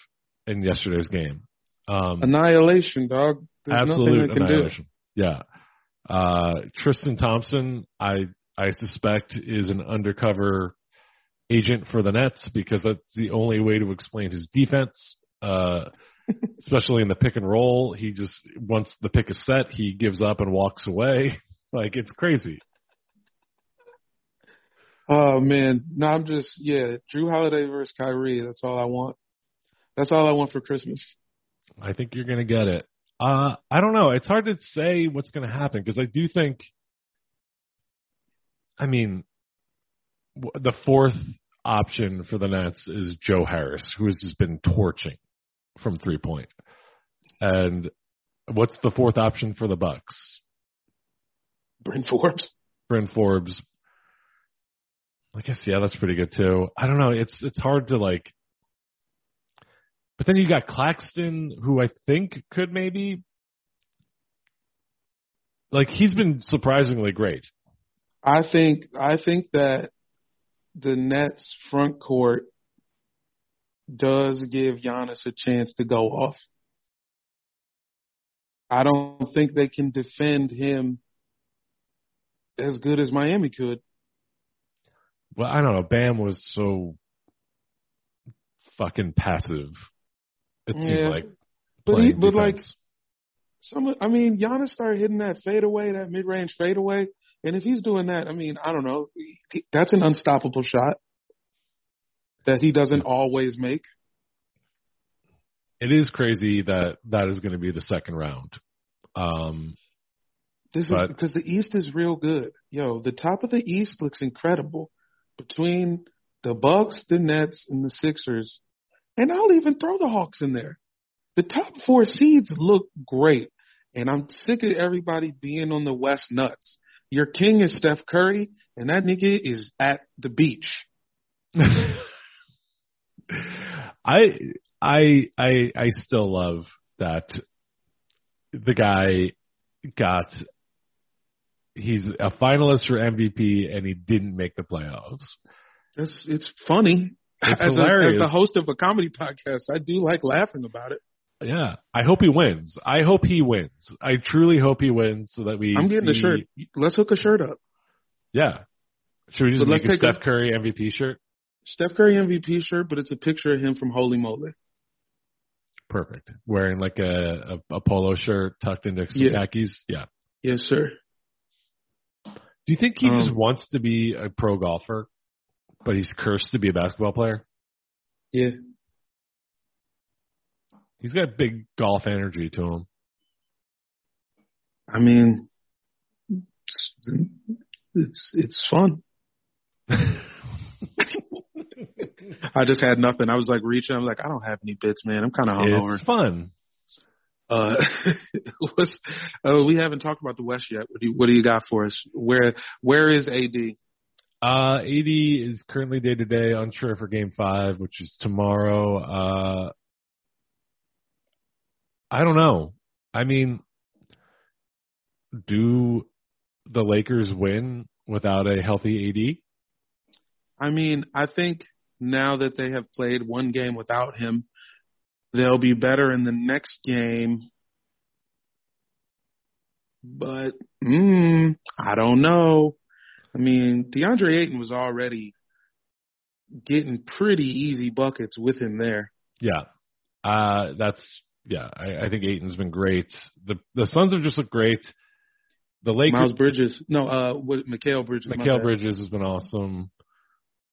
in yesterday's game. Um, Annihilation, dog. There's absolute nothing they can do. annihilation. Yeah. Uh, Tristan Thompson, I I suspect is an undercover agent for the Nets because that's the only way to explain his defense. Uh, especially in the pick and roll, he just once the pick is set, he gives up and walks away. Like it's crazy. Oh man, no, I'm just yeah. Jrue Holiday versus Kyrie. That's all I want. That's all I want for Christmas. I think you're going to get it. Uh, I don't know. It's hard to say what's going to happen because I do think. I mean, the fourth option for the Nets is Joe Harris, who has just been torching from three point. And what's the fourth option for the Bucks? Bryn Forbes. Bryn Forbes. I guess yeah, that's pretty good too. I don't know. It's it's hard to like. But then you got Claxton, who I think could maybe. Like he's been surprisingly great. I think I think that the Nets front court does give Giannis a chance to go off. I don't think they can defend him as good as Miami could. Well, I don't know. Bam was so fucking passive. It seemed like. But he, but like some, I mean, Giannis started hitting that fadeaway, that mid-range fadeaway, and if he's doing that, I mean, I don't know, that's an unstoppable shot that he doesn't always make. it is crazy that that is going to be the second round. Um, This But- is because the East is real good. Yo, the top of the East looks incredible between the Bucks, the Nets, and the Sixers, and I'll even throw the Hawks in there. The top four seeds look great, and I'm sick of everybody being on the West nuts. Your king is Steph Curry, and that nigga is at the beach. I I I I still love that the guy got he's a finalist for MVP and he didn't make the playoffs. It's it's funny. It's as, a, hilarious. as the host of a comedy podcast, I do like laughing about it. Yeah, I hope he wins. I hope he wins. I truly hope he wins so that we. I'm getting a shirt. Let's hook a shirt up. Yeah. Should we just So let's make a take a- Steph Curry MVP shirt? Steph Curry MVP shirt, but it's a picture of him from Holey Moley. Perfect. Wearing like a a, a polo shirt tucked into some Yeah. khakis. Yeah. Yes, sir. Do you think he just Um, wants to be a pro golfer, but he's cursed to be a basketball player? Yeah. He's got big golf energy to him. I mean, it's it's, it's fun. I just had nothing. I was like reaching. I'm like, I don't have any bits, man. I'm kind of hungover. It's fun. Uh, what's, uh, we haven't talked about the West yet. What do you, what do you got for us? Where where is AD? Uh, AD is currently day to day, unsure for game five, which is tomorrow. Uh, I don't know. I mean, do the Lakers win without a healthy AD? I mean, I think now that they have played one game without him, they'll be better in the next game. But mm, I don't know. I mean, DeAndre Ayton was already getting pretty easy buckets with him there. Yeah. Uh, that's, yeah, I, I think Ayton's been great. The, the Suns have just looked great. The Lakers, Miles Bridges, no, uh, what, Mikal Bridges. Mikal. Bridges has been awesome.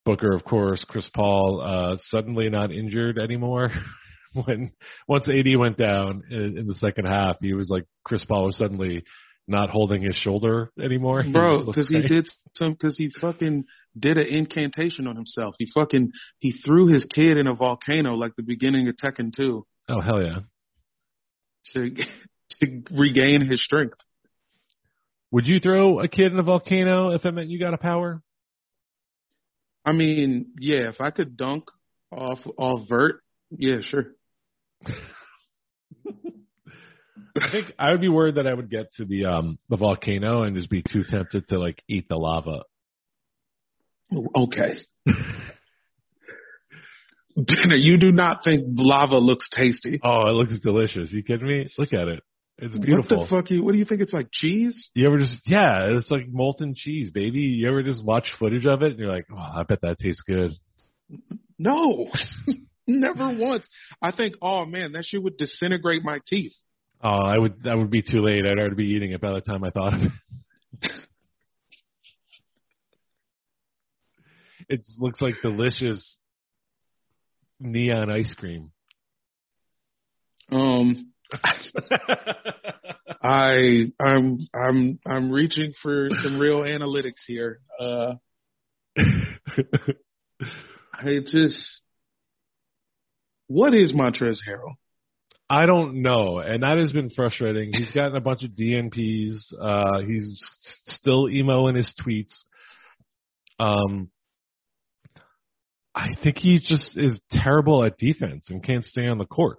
Booker, of course, Chris Paul, uh, suddenly not injured anymore. when once AD went down in, in the second half, he was like Chris Paul was suddenly not holding his shoulder anymore. Bro, because he great. did some, because he fucking did an incantation on himself. He fucking he threw his kid in a volcano like the beginning of Tekken 2. Oh hell yeah! To to regain his strength. Would you throw a kid in a volcano if it meant you got a power? I mean, yeah, if I could dunk off off vert, yeah, sure. I think I would be worried that I would get to the um the volcano and just be too tempted to like eat the lava. Okay. Dinner, you do not think lava looks tasty? Oh, it looks delicious. You kidding me? Look at it. It's beautiful. What the fuck? You, what do you think? It's like cheese? You ever just yeah, it's like molten cheese, baby. You ever just watch footage of it and you're like, oh, I bet that tastes good. No, never once. I think, oh man, that shit would disintegrate my teeth. Oh, I would that would be too late. I'd already be eating it by the time I thought of it. it looks like delicious neon ice cream. Um, I I'm I'm I'm reaching for some real analytics here. Uh, I just what is Montrezl Harrell? I don't know, and that has been frustrating. He's gotten a bunch of DNPs. Uh, he's still emo in his tweets. Um, I think he just is terrible at defense and can't stay on the court.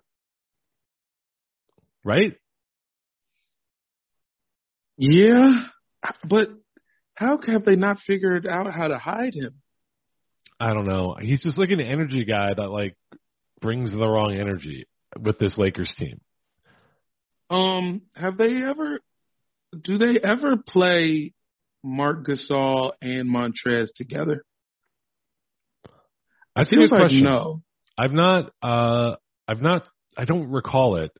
Right? Yeah, but how have they not figured out how to hide him? I don't know. He's just like an energy guy that like brings the wrong energy with this Lakers team. Um, have they ever? Do they ever play Mark Gasol and Montrez together? I feels like question. no. I've not. Uh, I've not. I don't recall it.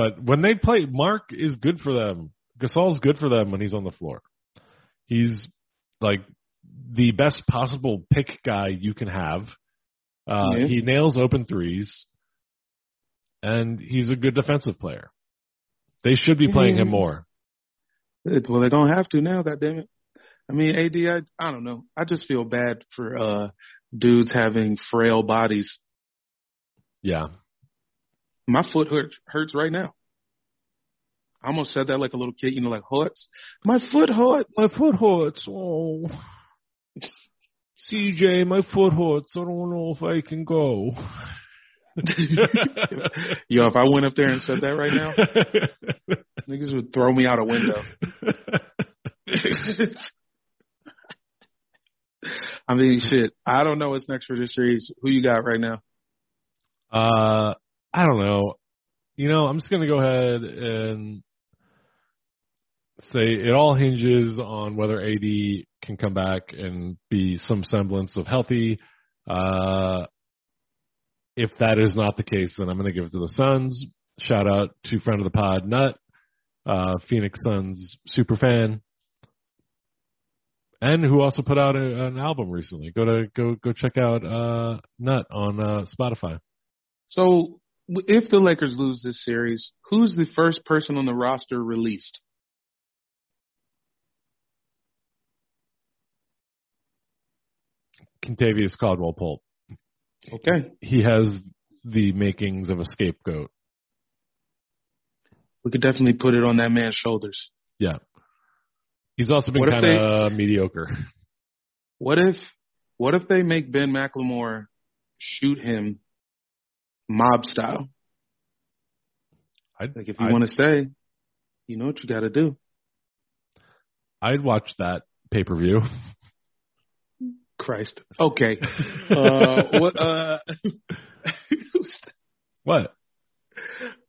But when they play, Mark is good for them. Gasol's good for them when he's on the floor. He's like the best possible pick guy you can have. Uh, Yeah. He nails open threes, and he's a good defensive player. They should be playing him more. It- Well, they don't have to now. God damn it. I mean, AD. I, I don't know. I just feel bad for uh dudes having frail bodies. Yeah, My foot hurts hurts right now. I almost said that like a little kid, you know, like hurts. My foot hurts. my foot hurts. Oh, CJ, my foot hurts. I don't know if I can go. Yo, if I went up there and said that right now, niggas would throw me out a window. I mean, shit. I don't know what's next for this series. Who you got right now? Uh, I don't know. You know, I'm just gonna go ahead and say it all hinges on whether AD can come back and be some semblance of healthy. Uh, if that is not the case, then I'm gonna give it to the Suns. Shout out to friend of the pod, Nut, uh, Phoenix Suns super fan, and who also put out a, an album recently. Go to go go check out uh, Nut on uh, Spotify. So, if the Lakers lose this series, who's the first person on the roster released? Kentavious Caldwell Pope. Okay, He has the makings of a scapegoat. we could definitely put it on that man's shoulders. Yeah. He's also been kind of mediocre. What if, what if they make Ben McLemore shoot him mob style? I'd, Like, if you want to stay, you know what you got to do. I'd watch that pay per view. Christ. Okay. Uh, what? Uh, what?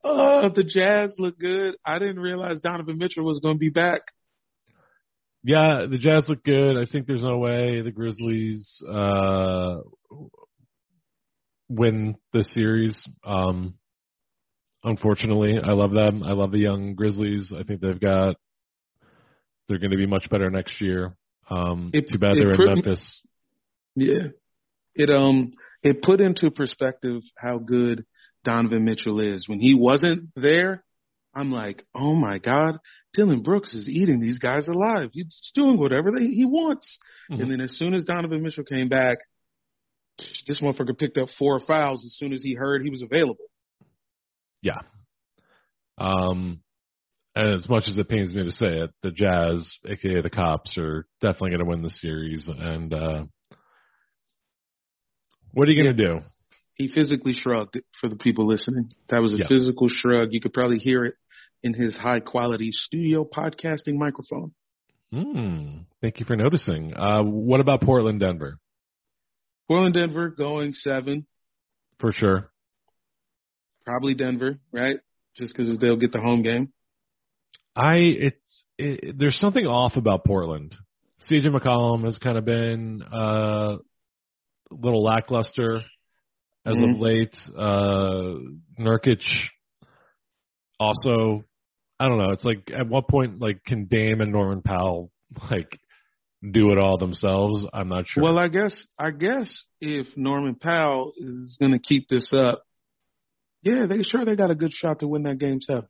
uh, the Jazz look good. I didn't realize Donovan Mitchell was going to be back. Yeah, the Jazz look good. I think there's no way the Grizzlies uh, win the series. Um, unfortunately, I love them. I love the young Grizzlies. I think they've got. They're going to be much better next year. Um, It- too bad they're in Memphis. Yeah. It um it put into perspective how good Donovan Mitchell is. When he wasn't there, I'm like, oh my God, Dillon Brooks is eating these guys alive. He's doing whatever they, he wants. Mhm. And then as soon as Donovan Mitchell came back, this motherfucker picked up four fouls as soon as he heard he was available. Yeah. Um, And as much as it pains me to say it, the Jazz, aka the Cops, are definitely going to win the series. And uh, what are you going to do? He physically shrugged for the people listening. That was a Yeah. physical shrug. You could probably hear it in his high quality studio podcasting microphone. Hmm. Thank you for noticing. Uh, what about Portland, Denver? Portland, Denver going seven. For sure. Probably Denver, right? Just because they'll get the home game. I it's it, there's something off about Portland. CJ McCollum has kind of been uh, a little lackluster as Mhm. of late. Uh, Nurkic also, I don't know. It's like at what point like can Dame and Norman Powell like do it all themselves? I'm not sure. Well, I guess I guess if Norman Powell is going to keep this up, yeah, they sure they got a good shot to win that game seven.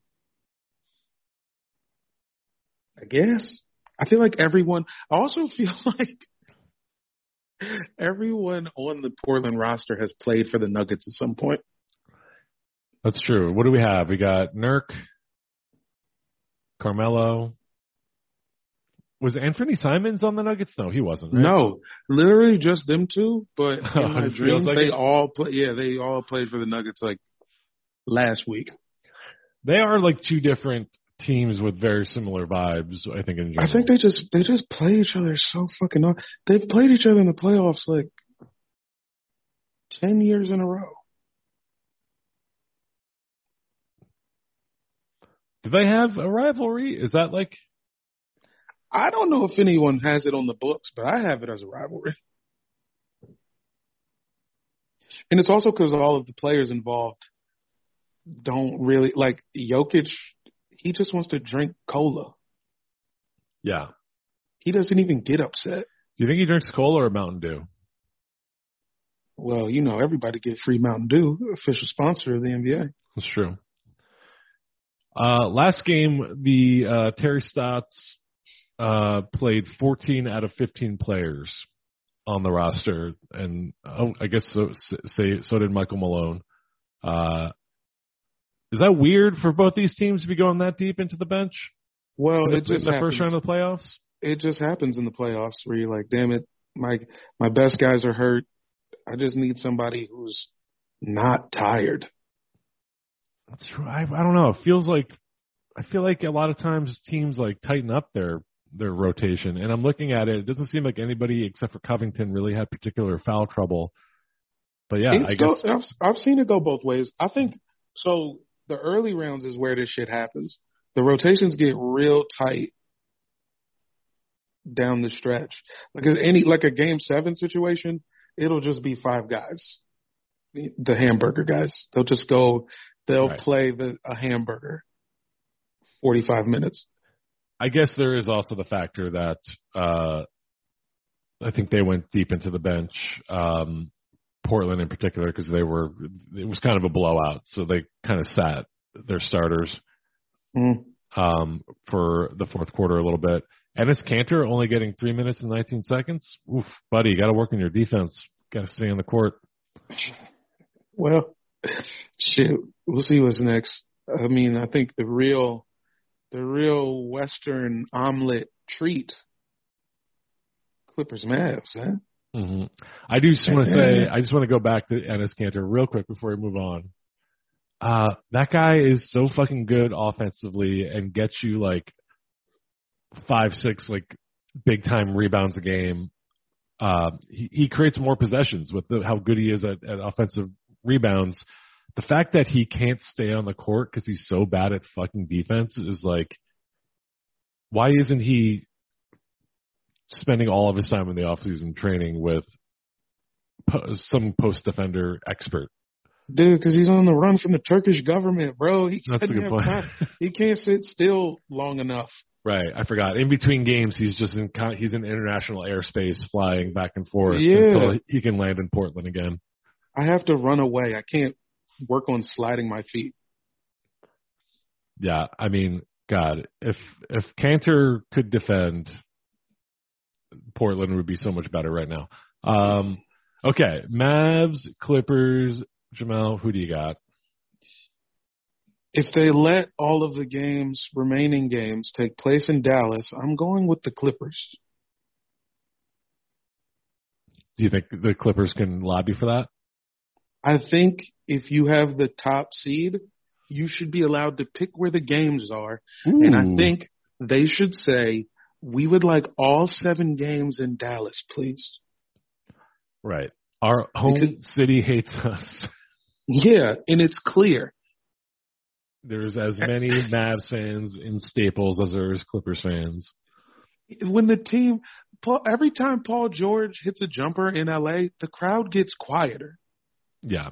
I guess. I feel like everyone. I also feel like everyone on the Portland roster has played for the Nuggets at some point. That's true. What do we have? We got Nurk, Carmelo. Was Anthony Simons on the Nuggets? No, he wasn't. Right? No, literally just them two. But in my dreams, like they it. all play. Yeah, they all played for the Nuggets like last week. They are like two different teams with very similar vibes. I think in general. I think they just they just play each other so fucking. hard. They've played each other in the playoffs like ten years in a row. do they have a rivalry? Is that like I don't know if anyone has it on the books, but I have it as a rivalry. And it's also because all of the players involved don't really like Jokic. He just wants to drink cola. yeah? He doesn't even get upset. Do you think he drinks cola or Mountain Dew? Well, you know, everybody get free Mountain Dew, official sponsor of the NBA. That's true. Uh, last game, the uh, Terry Stotts uh, played 14 out of 15 players on the roster, and oh, I guess so. Say so did Michael Malone. Uh, is that weird for both these teams to be going that deep into the bench Well, in it the, just in the happens. first round of the playoffs? it just happens in the playoffs where you're like, damn it, my my best guys are hurt. I just need somebody who's not tired. That's true. I, I don't know. It feels like I feel like a lot of times teams like tighten up their their rotation, and I'm looking at it. It doesn't seem like anybody except for Covington really had particular foul trouble. But yeah, It's I go, guess I've, I've seen it go both ways. I think so. The early rounds is where this shit happens. The rotations get real tight down the stretch. Like any like a game seven situation, it'll just be five guys, the, the hamburger guys. They'll just go. They'll Right. play the a hamburger. Forty five minutes. I guess there is also the factor that uh, I think they went deep into the bench, um, Portland in particular, because they were it was kind of a blowout, so they kind of sat their starters Mm. um, for the fourth quarter a little bit. Enes Kanter only getting three minutes and 19 seconds. Oof, buddy, you got to work on your defense. Got to stay on the court. Well, shit, we'll see what's next. I mean, I think the real, the real Western omelet treat, Clippers Mavs, huh? hmm I do just want to say, I just want to go back to Enes Kanter real quick before we move on. Uh, that guy is so fucking good offensively and gets you like five, six, like big time rebounds a game. Uh, he, he creates more possessions with the, how good he is at, at offensive rebounds. The fact that he can't stay on the court because he's so bad at fucking defense is like, why isn't he spending all of his time in the offseason training with po- some post defender expert? Dude, because he's on the run from the Turkish government, bro. He That's a good point. time. He can't sit still long enough. Right, I forgot. In between games, he's just in he's in international airspace, flying back and forth Yeah. until he can land in Portland again. I have to run away. I can't work on sliding my feet. Yeah, I mean, God, if if Kanter could defend, Portland would be so much better right now. Um, okay, Mavs, Clippers, Jamel, who do you got? If they let all of the games, remaining games, take place in Dallas, I'm going with the Clippers. Do you think the Clippers can lobby for that? I think if you have the top seed, you should be allowed to pick where the games are. Ooh. And I think they should say, we would like all seven games in Dallas, please. Right. Our home Because- city hates us. Yeah, and it's clear. There's as many Mavs fans in Staples as there is Clippers fans. When the team, Paul, every time Paul George hits a jumper in LA, the crowd gets quieter. Yeah.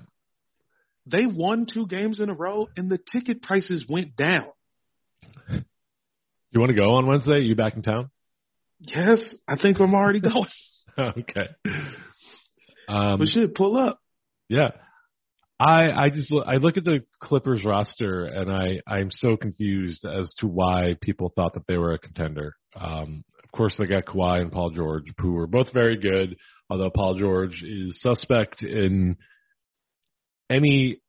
They won two games in a row and the ticket prices went down. You want to go on Wednesday? Are You back in town? Yes, I think I'm already going. okay. Um, but shit, pull up. Yeah. I I just look, I look at the Clippers roster and I I'm so confused as to why people thought that they were a contender. Um, of course, they got Kawhi and Paul George, who were both very good. Although Paul George is suspect in any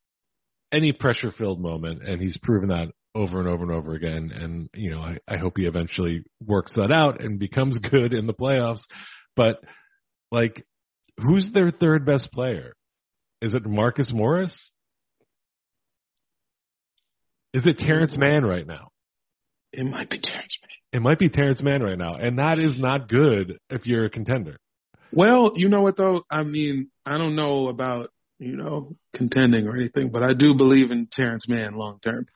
any pressure filled moment, and he's proven that over and over and over again. And you know, I, I hope he eventually works that out and becomes good in the playoffs. But like, who's their third best player? Is it Marcus Morris? Is it Terance Mann right now? It might be Terance Mann. It might be Terance Mann right now, and that is not good if you're a contender. Well, you know what though? I mean, I don't know about, you know, contending or anything, but I do believe in Terance Mann long term.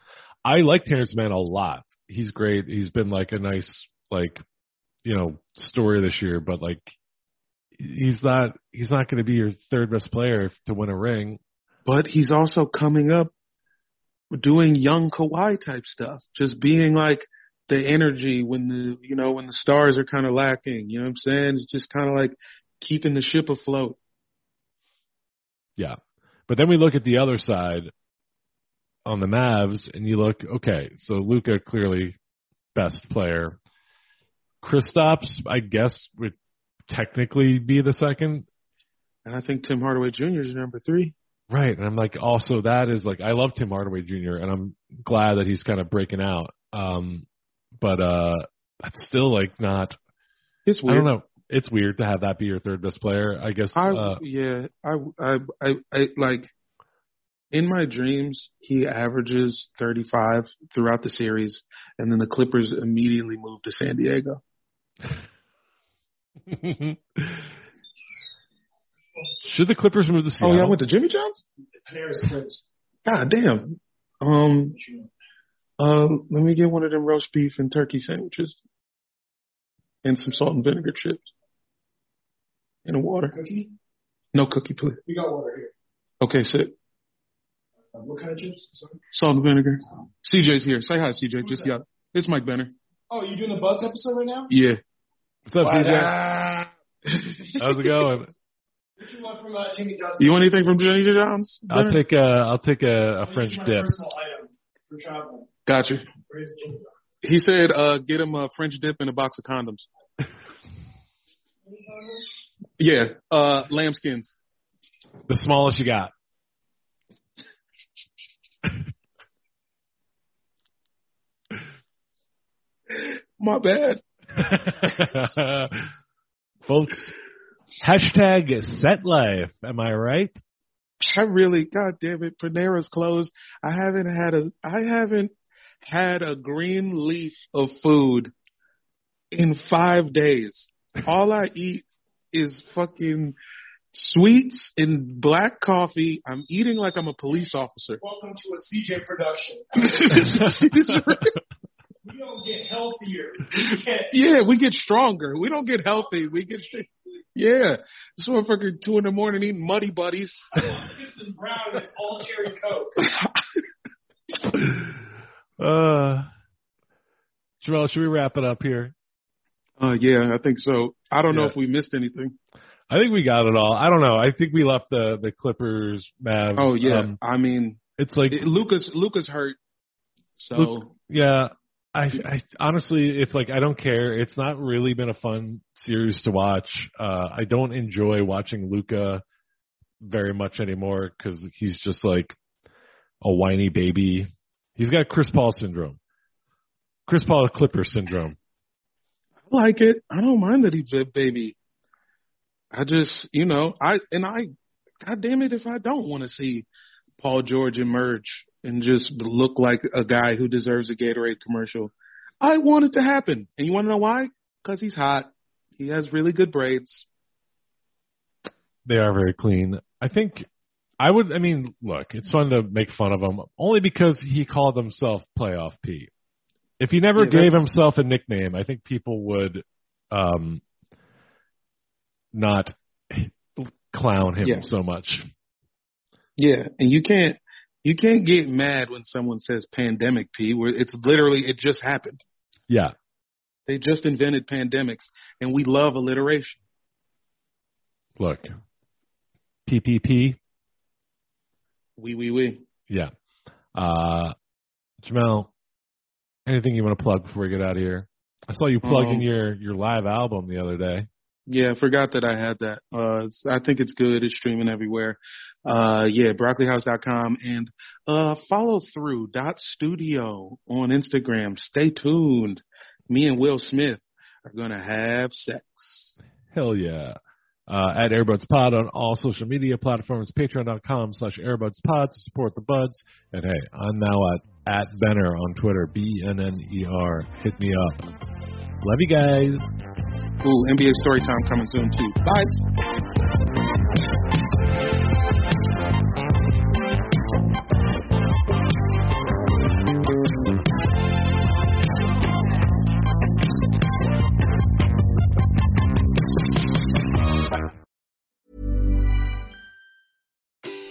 I like Terance Mann a lot. He's great. He's been like a nice, like, you know, story this year, but like, he's not. He's not going to be your third best player to win a ring. But he's also coming up doing young Kawhi type stuff, just being like the energy when the, you know, when the stars are kind of lacking. You know what I'm saying? It's just kind of like keeping the ship afloat. Yeah. But then we look at the other side on the Mavs, and you look, okay, so Luka clearly best player. Kristaps, I guess, would technically be the second. And I think Tim Hardaway Jr. is number three. Right. And I'm like, also, that is like, I love Tim Hardaway Jr., and I'm glad that he's kind of breaking out. Um, but uh, that's still like not, It's I weird. don't know. It's weird to have that be your third best player. I guess. I uh, yeah, I, I I I like in my dreams he averages 35 throughout the series and then the Clippers immediately move to San Diego. Should the Clippers move to San Diego? Oh, Seattle? yeah, I went to Jimmy John's? God damn. Um um let me get one of them roast beef and turkey sandwiches and some salt and vinegar chips. And a water. Cookie? No cookie, please. We got water here. Okay, sit. Uh, what kind of chips? Sorry. Salt and vinegar. CJ's here. Say hi, CJ. Just yeah. It's Mike Benner. Oh, you doing the Buds episode right now? Yeah. What's up, CJ? How's it going? What you want from uh, Jimmy John's? You want anything from Jenny John's? I'll take a I'll take a, a French This is my dip. Personal item for travel. Gotcha. For his Jimmy John's. He said, uh, get him a French dip and a box of condoms. Yeah, uh, lambskins. The smallest you got. My bad. Folks, hashtag set life. Am I right? I really, god damn it, Panera's closed. I haven't had a, I haven't had a green leaf of food in five days. All I eat is fucking sweets and black coffee. I'm eating like I'm a police officer. Welcome to a CJ production. we don't get healthier. We get yeah, we get stronger. We don't get healthy. We get, yeah. This motherfucker two in the morning eating muddy buddies. this and brown it's all cherry coke. Uh, Joel, should we wrap it up here? Uh, yeah, I think so. I don't know if we missed anything. I think we got it all. I don't know. I think we left the the Clippers, Mavs. Oh yeah, Um, I mean, it's like it, Luka's Luka's hurt, so Luke- yeah. I, I honestly, it's like I don't care. It's not really been a fun series to watch. Uh, I don't enjoy watching Luka very much anymore because he's just like a whiny baby. He's got Chris Paul syndrome. Chris Paul Clipper syndrome. I like it. I don't mind that he's a baby. I just, you know, I and I, God damn it, if I don't want to see Paul George emerge and just look like a guy who deserves a Gatorade commercial, I want it to happen. And you want to know why? Because he's hot. He has really good braids. They are very clean. I think I would. I mean, look, it's fun to make fun of him only because he called himself Playoff Pete. If he never Yeah, gave that's- himself a nickname, I think people would um, not clown him Yeah. so much. Yeah, and you can't you can't get mad when someone says pandemic P where it's literally it just happened. Yeah, They just invented pandemics and we love alliteration. look, PPP. We we we. Yeah, uh, Jamel. Anything you want to plug before we get out of here? I saw you plugging Um, your your live album the other day. Yeah, I forgot that I had that. Uh I think it's good. It's streaming everywhere. Uh yeah, broccolihouse.com and uh follow through dot studio on Instagram. Stay tuned. Me and Will Smith are gonna have sex. Hell yeah. Uh, at Airbuds Pod on all social media platforms, patreon.com slash AirbudsPod to support the buds. And hey, I'm now at, at Benner on Twitter, B-N-N-E-R. Hit me up. Love you guys. Ooh, NBA story time coming soon too. Bye.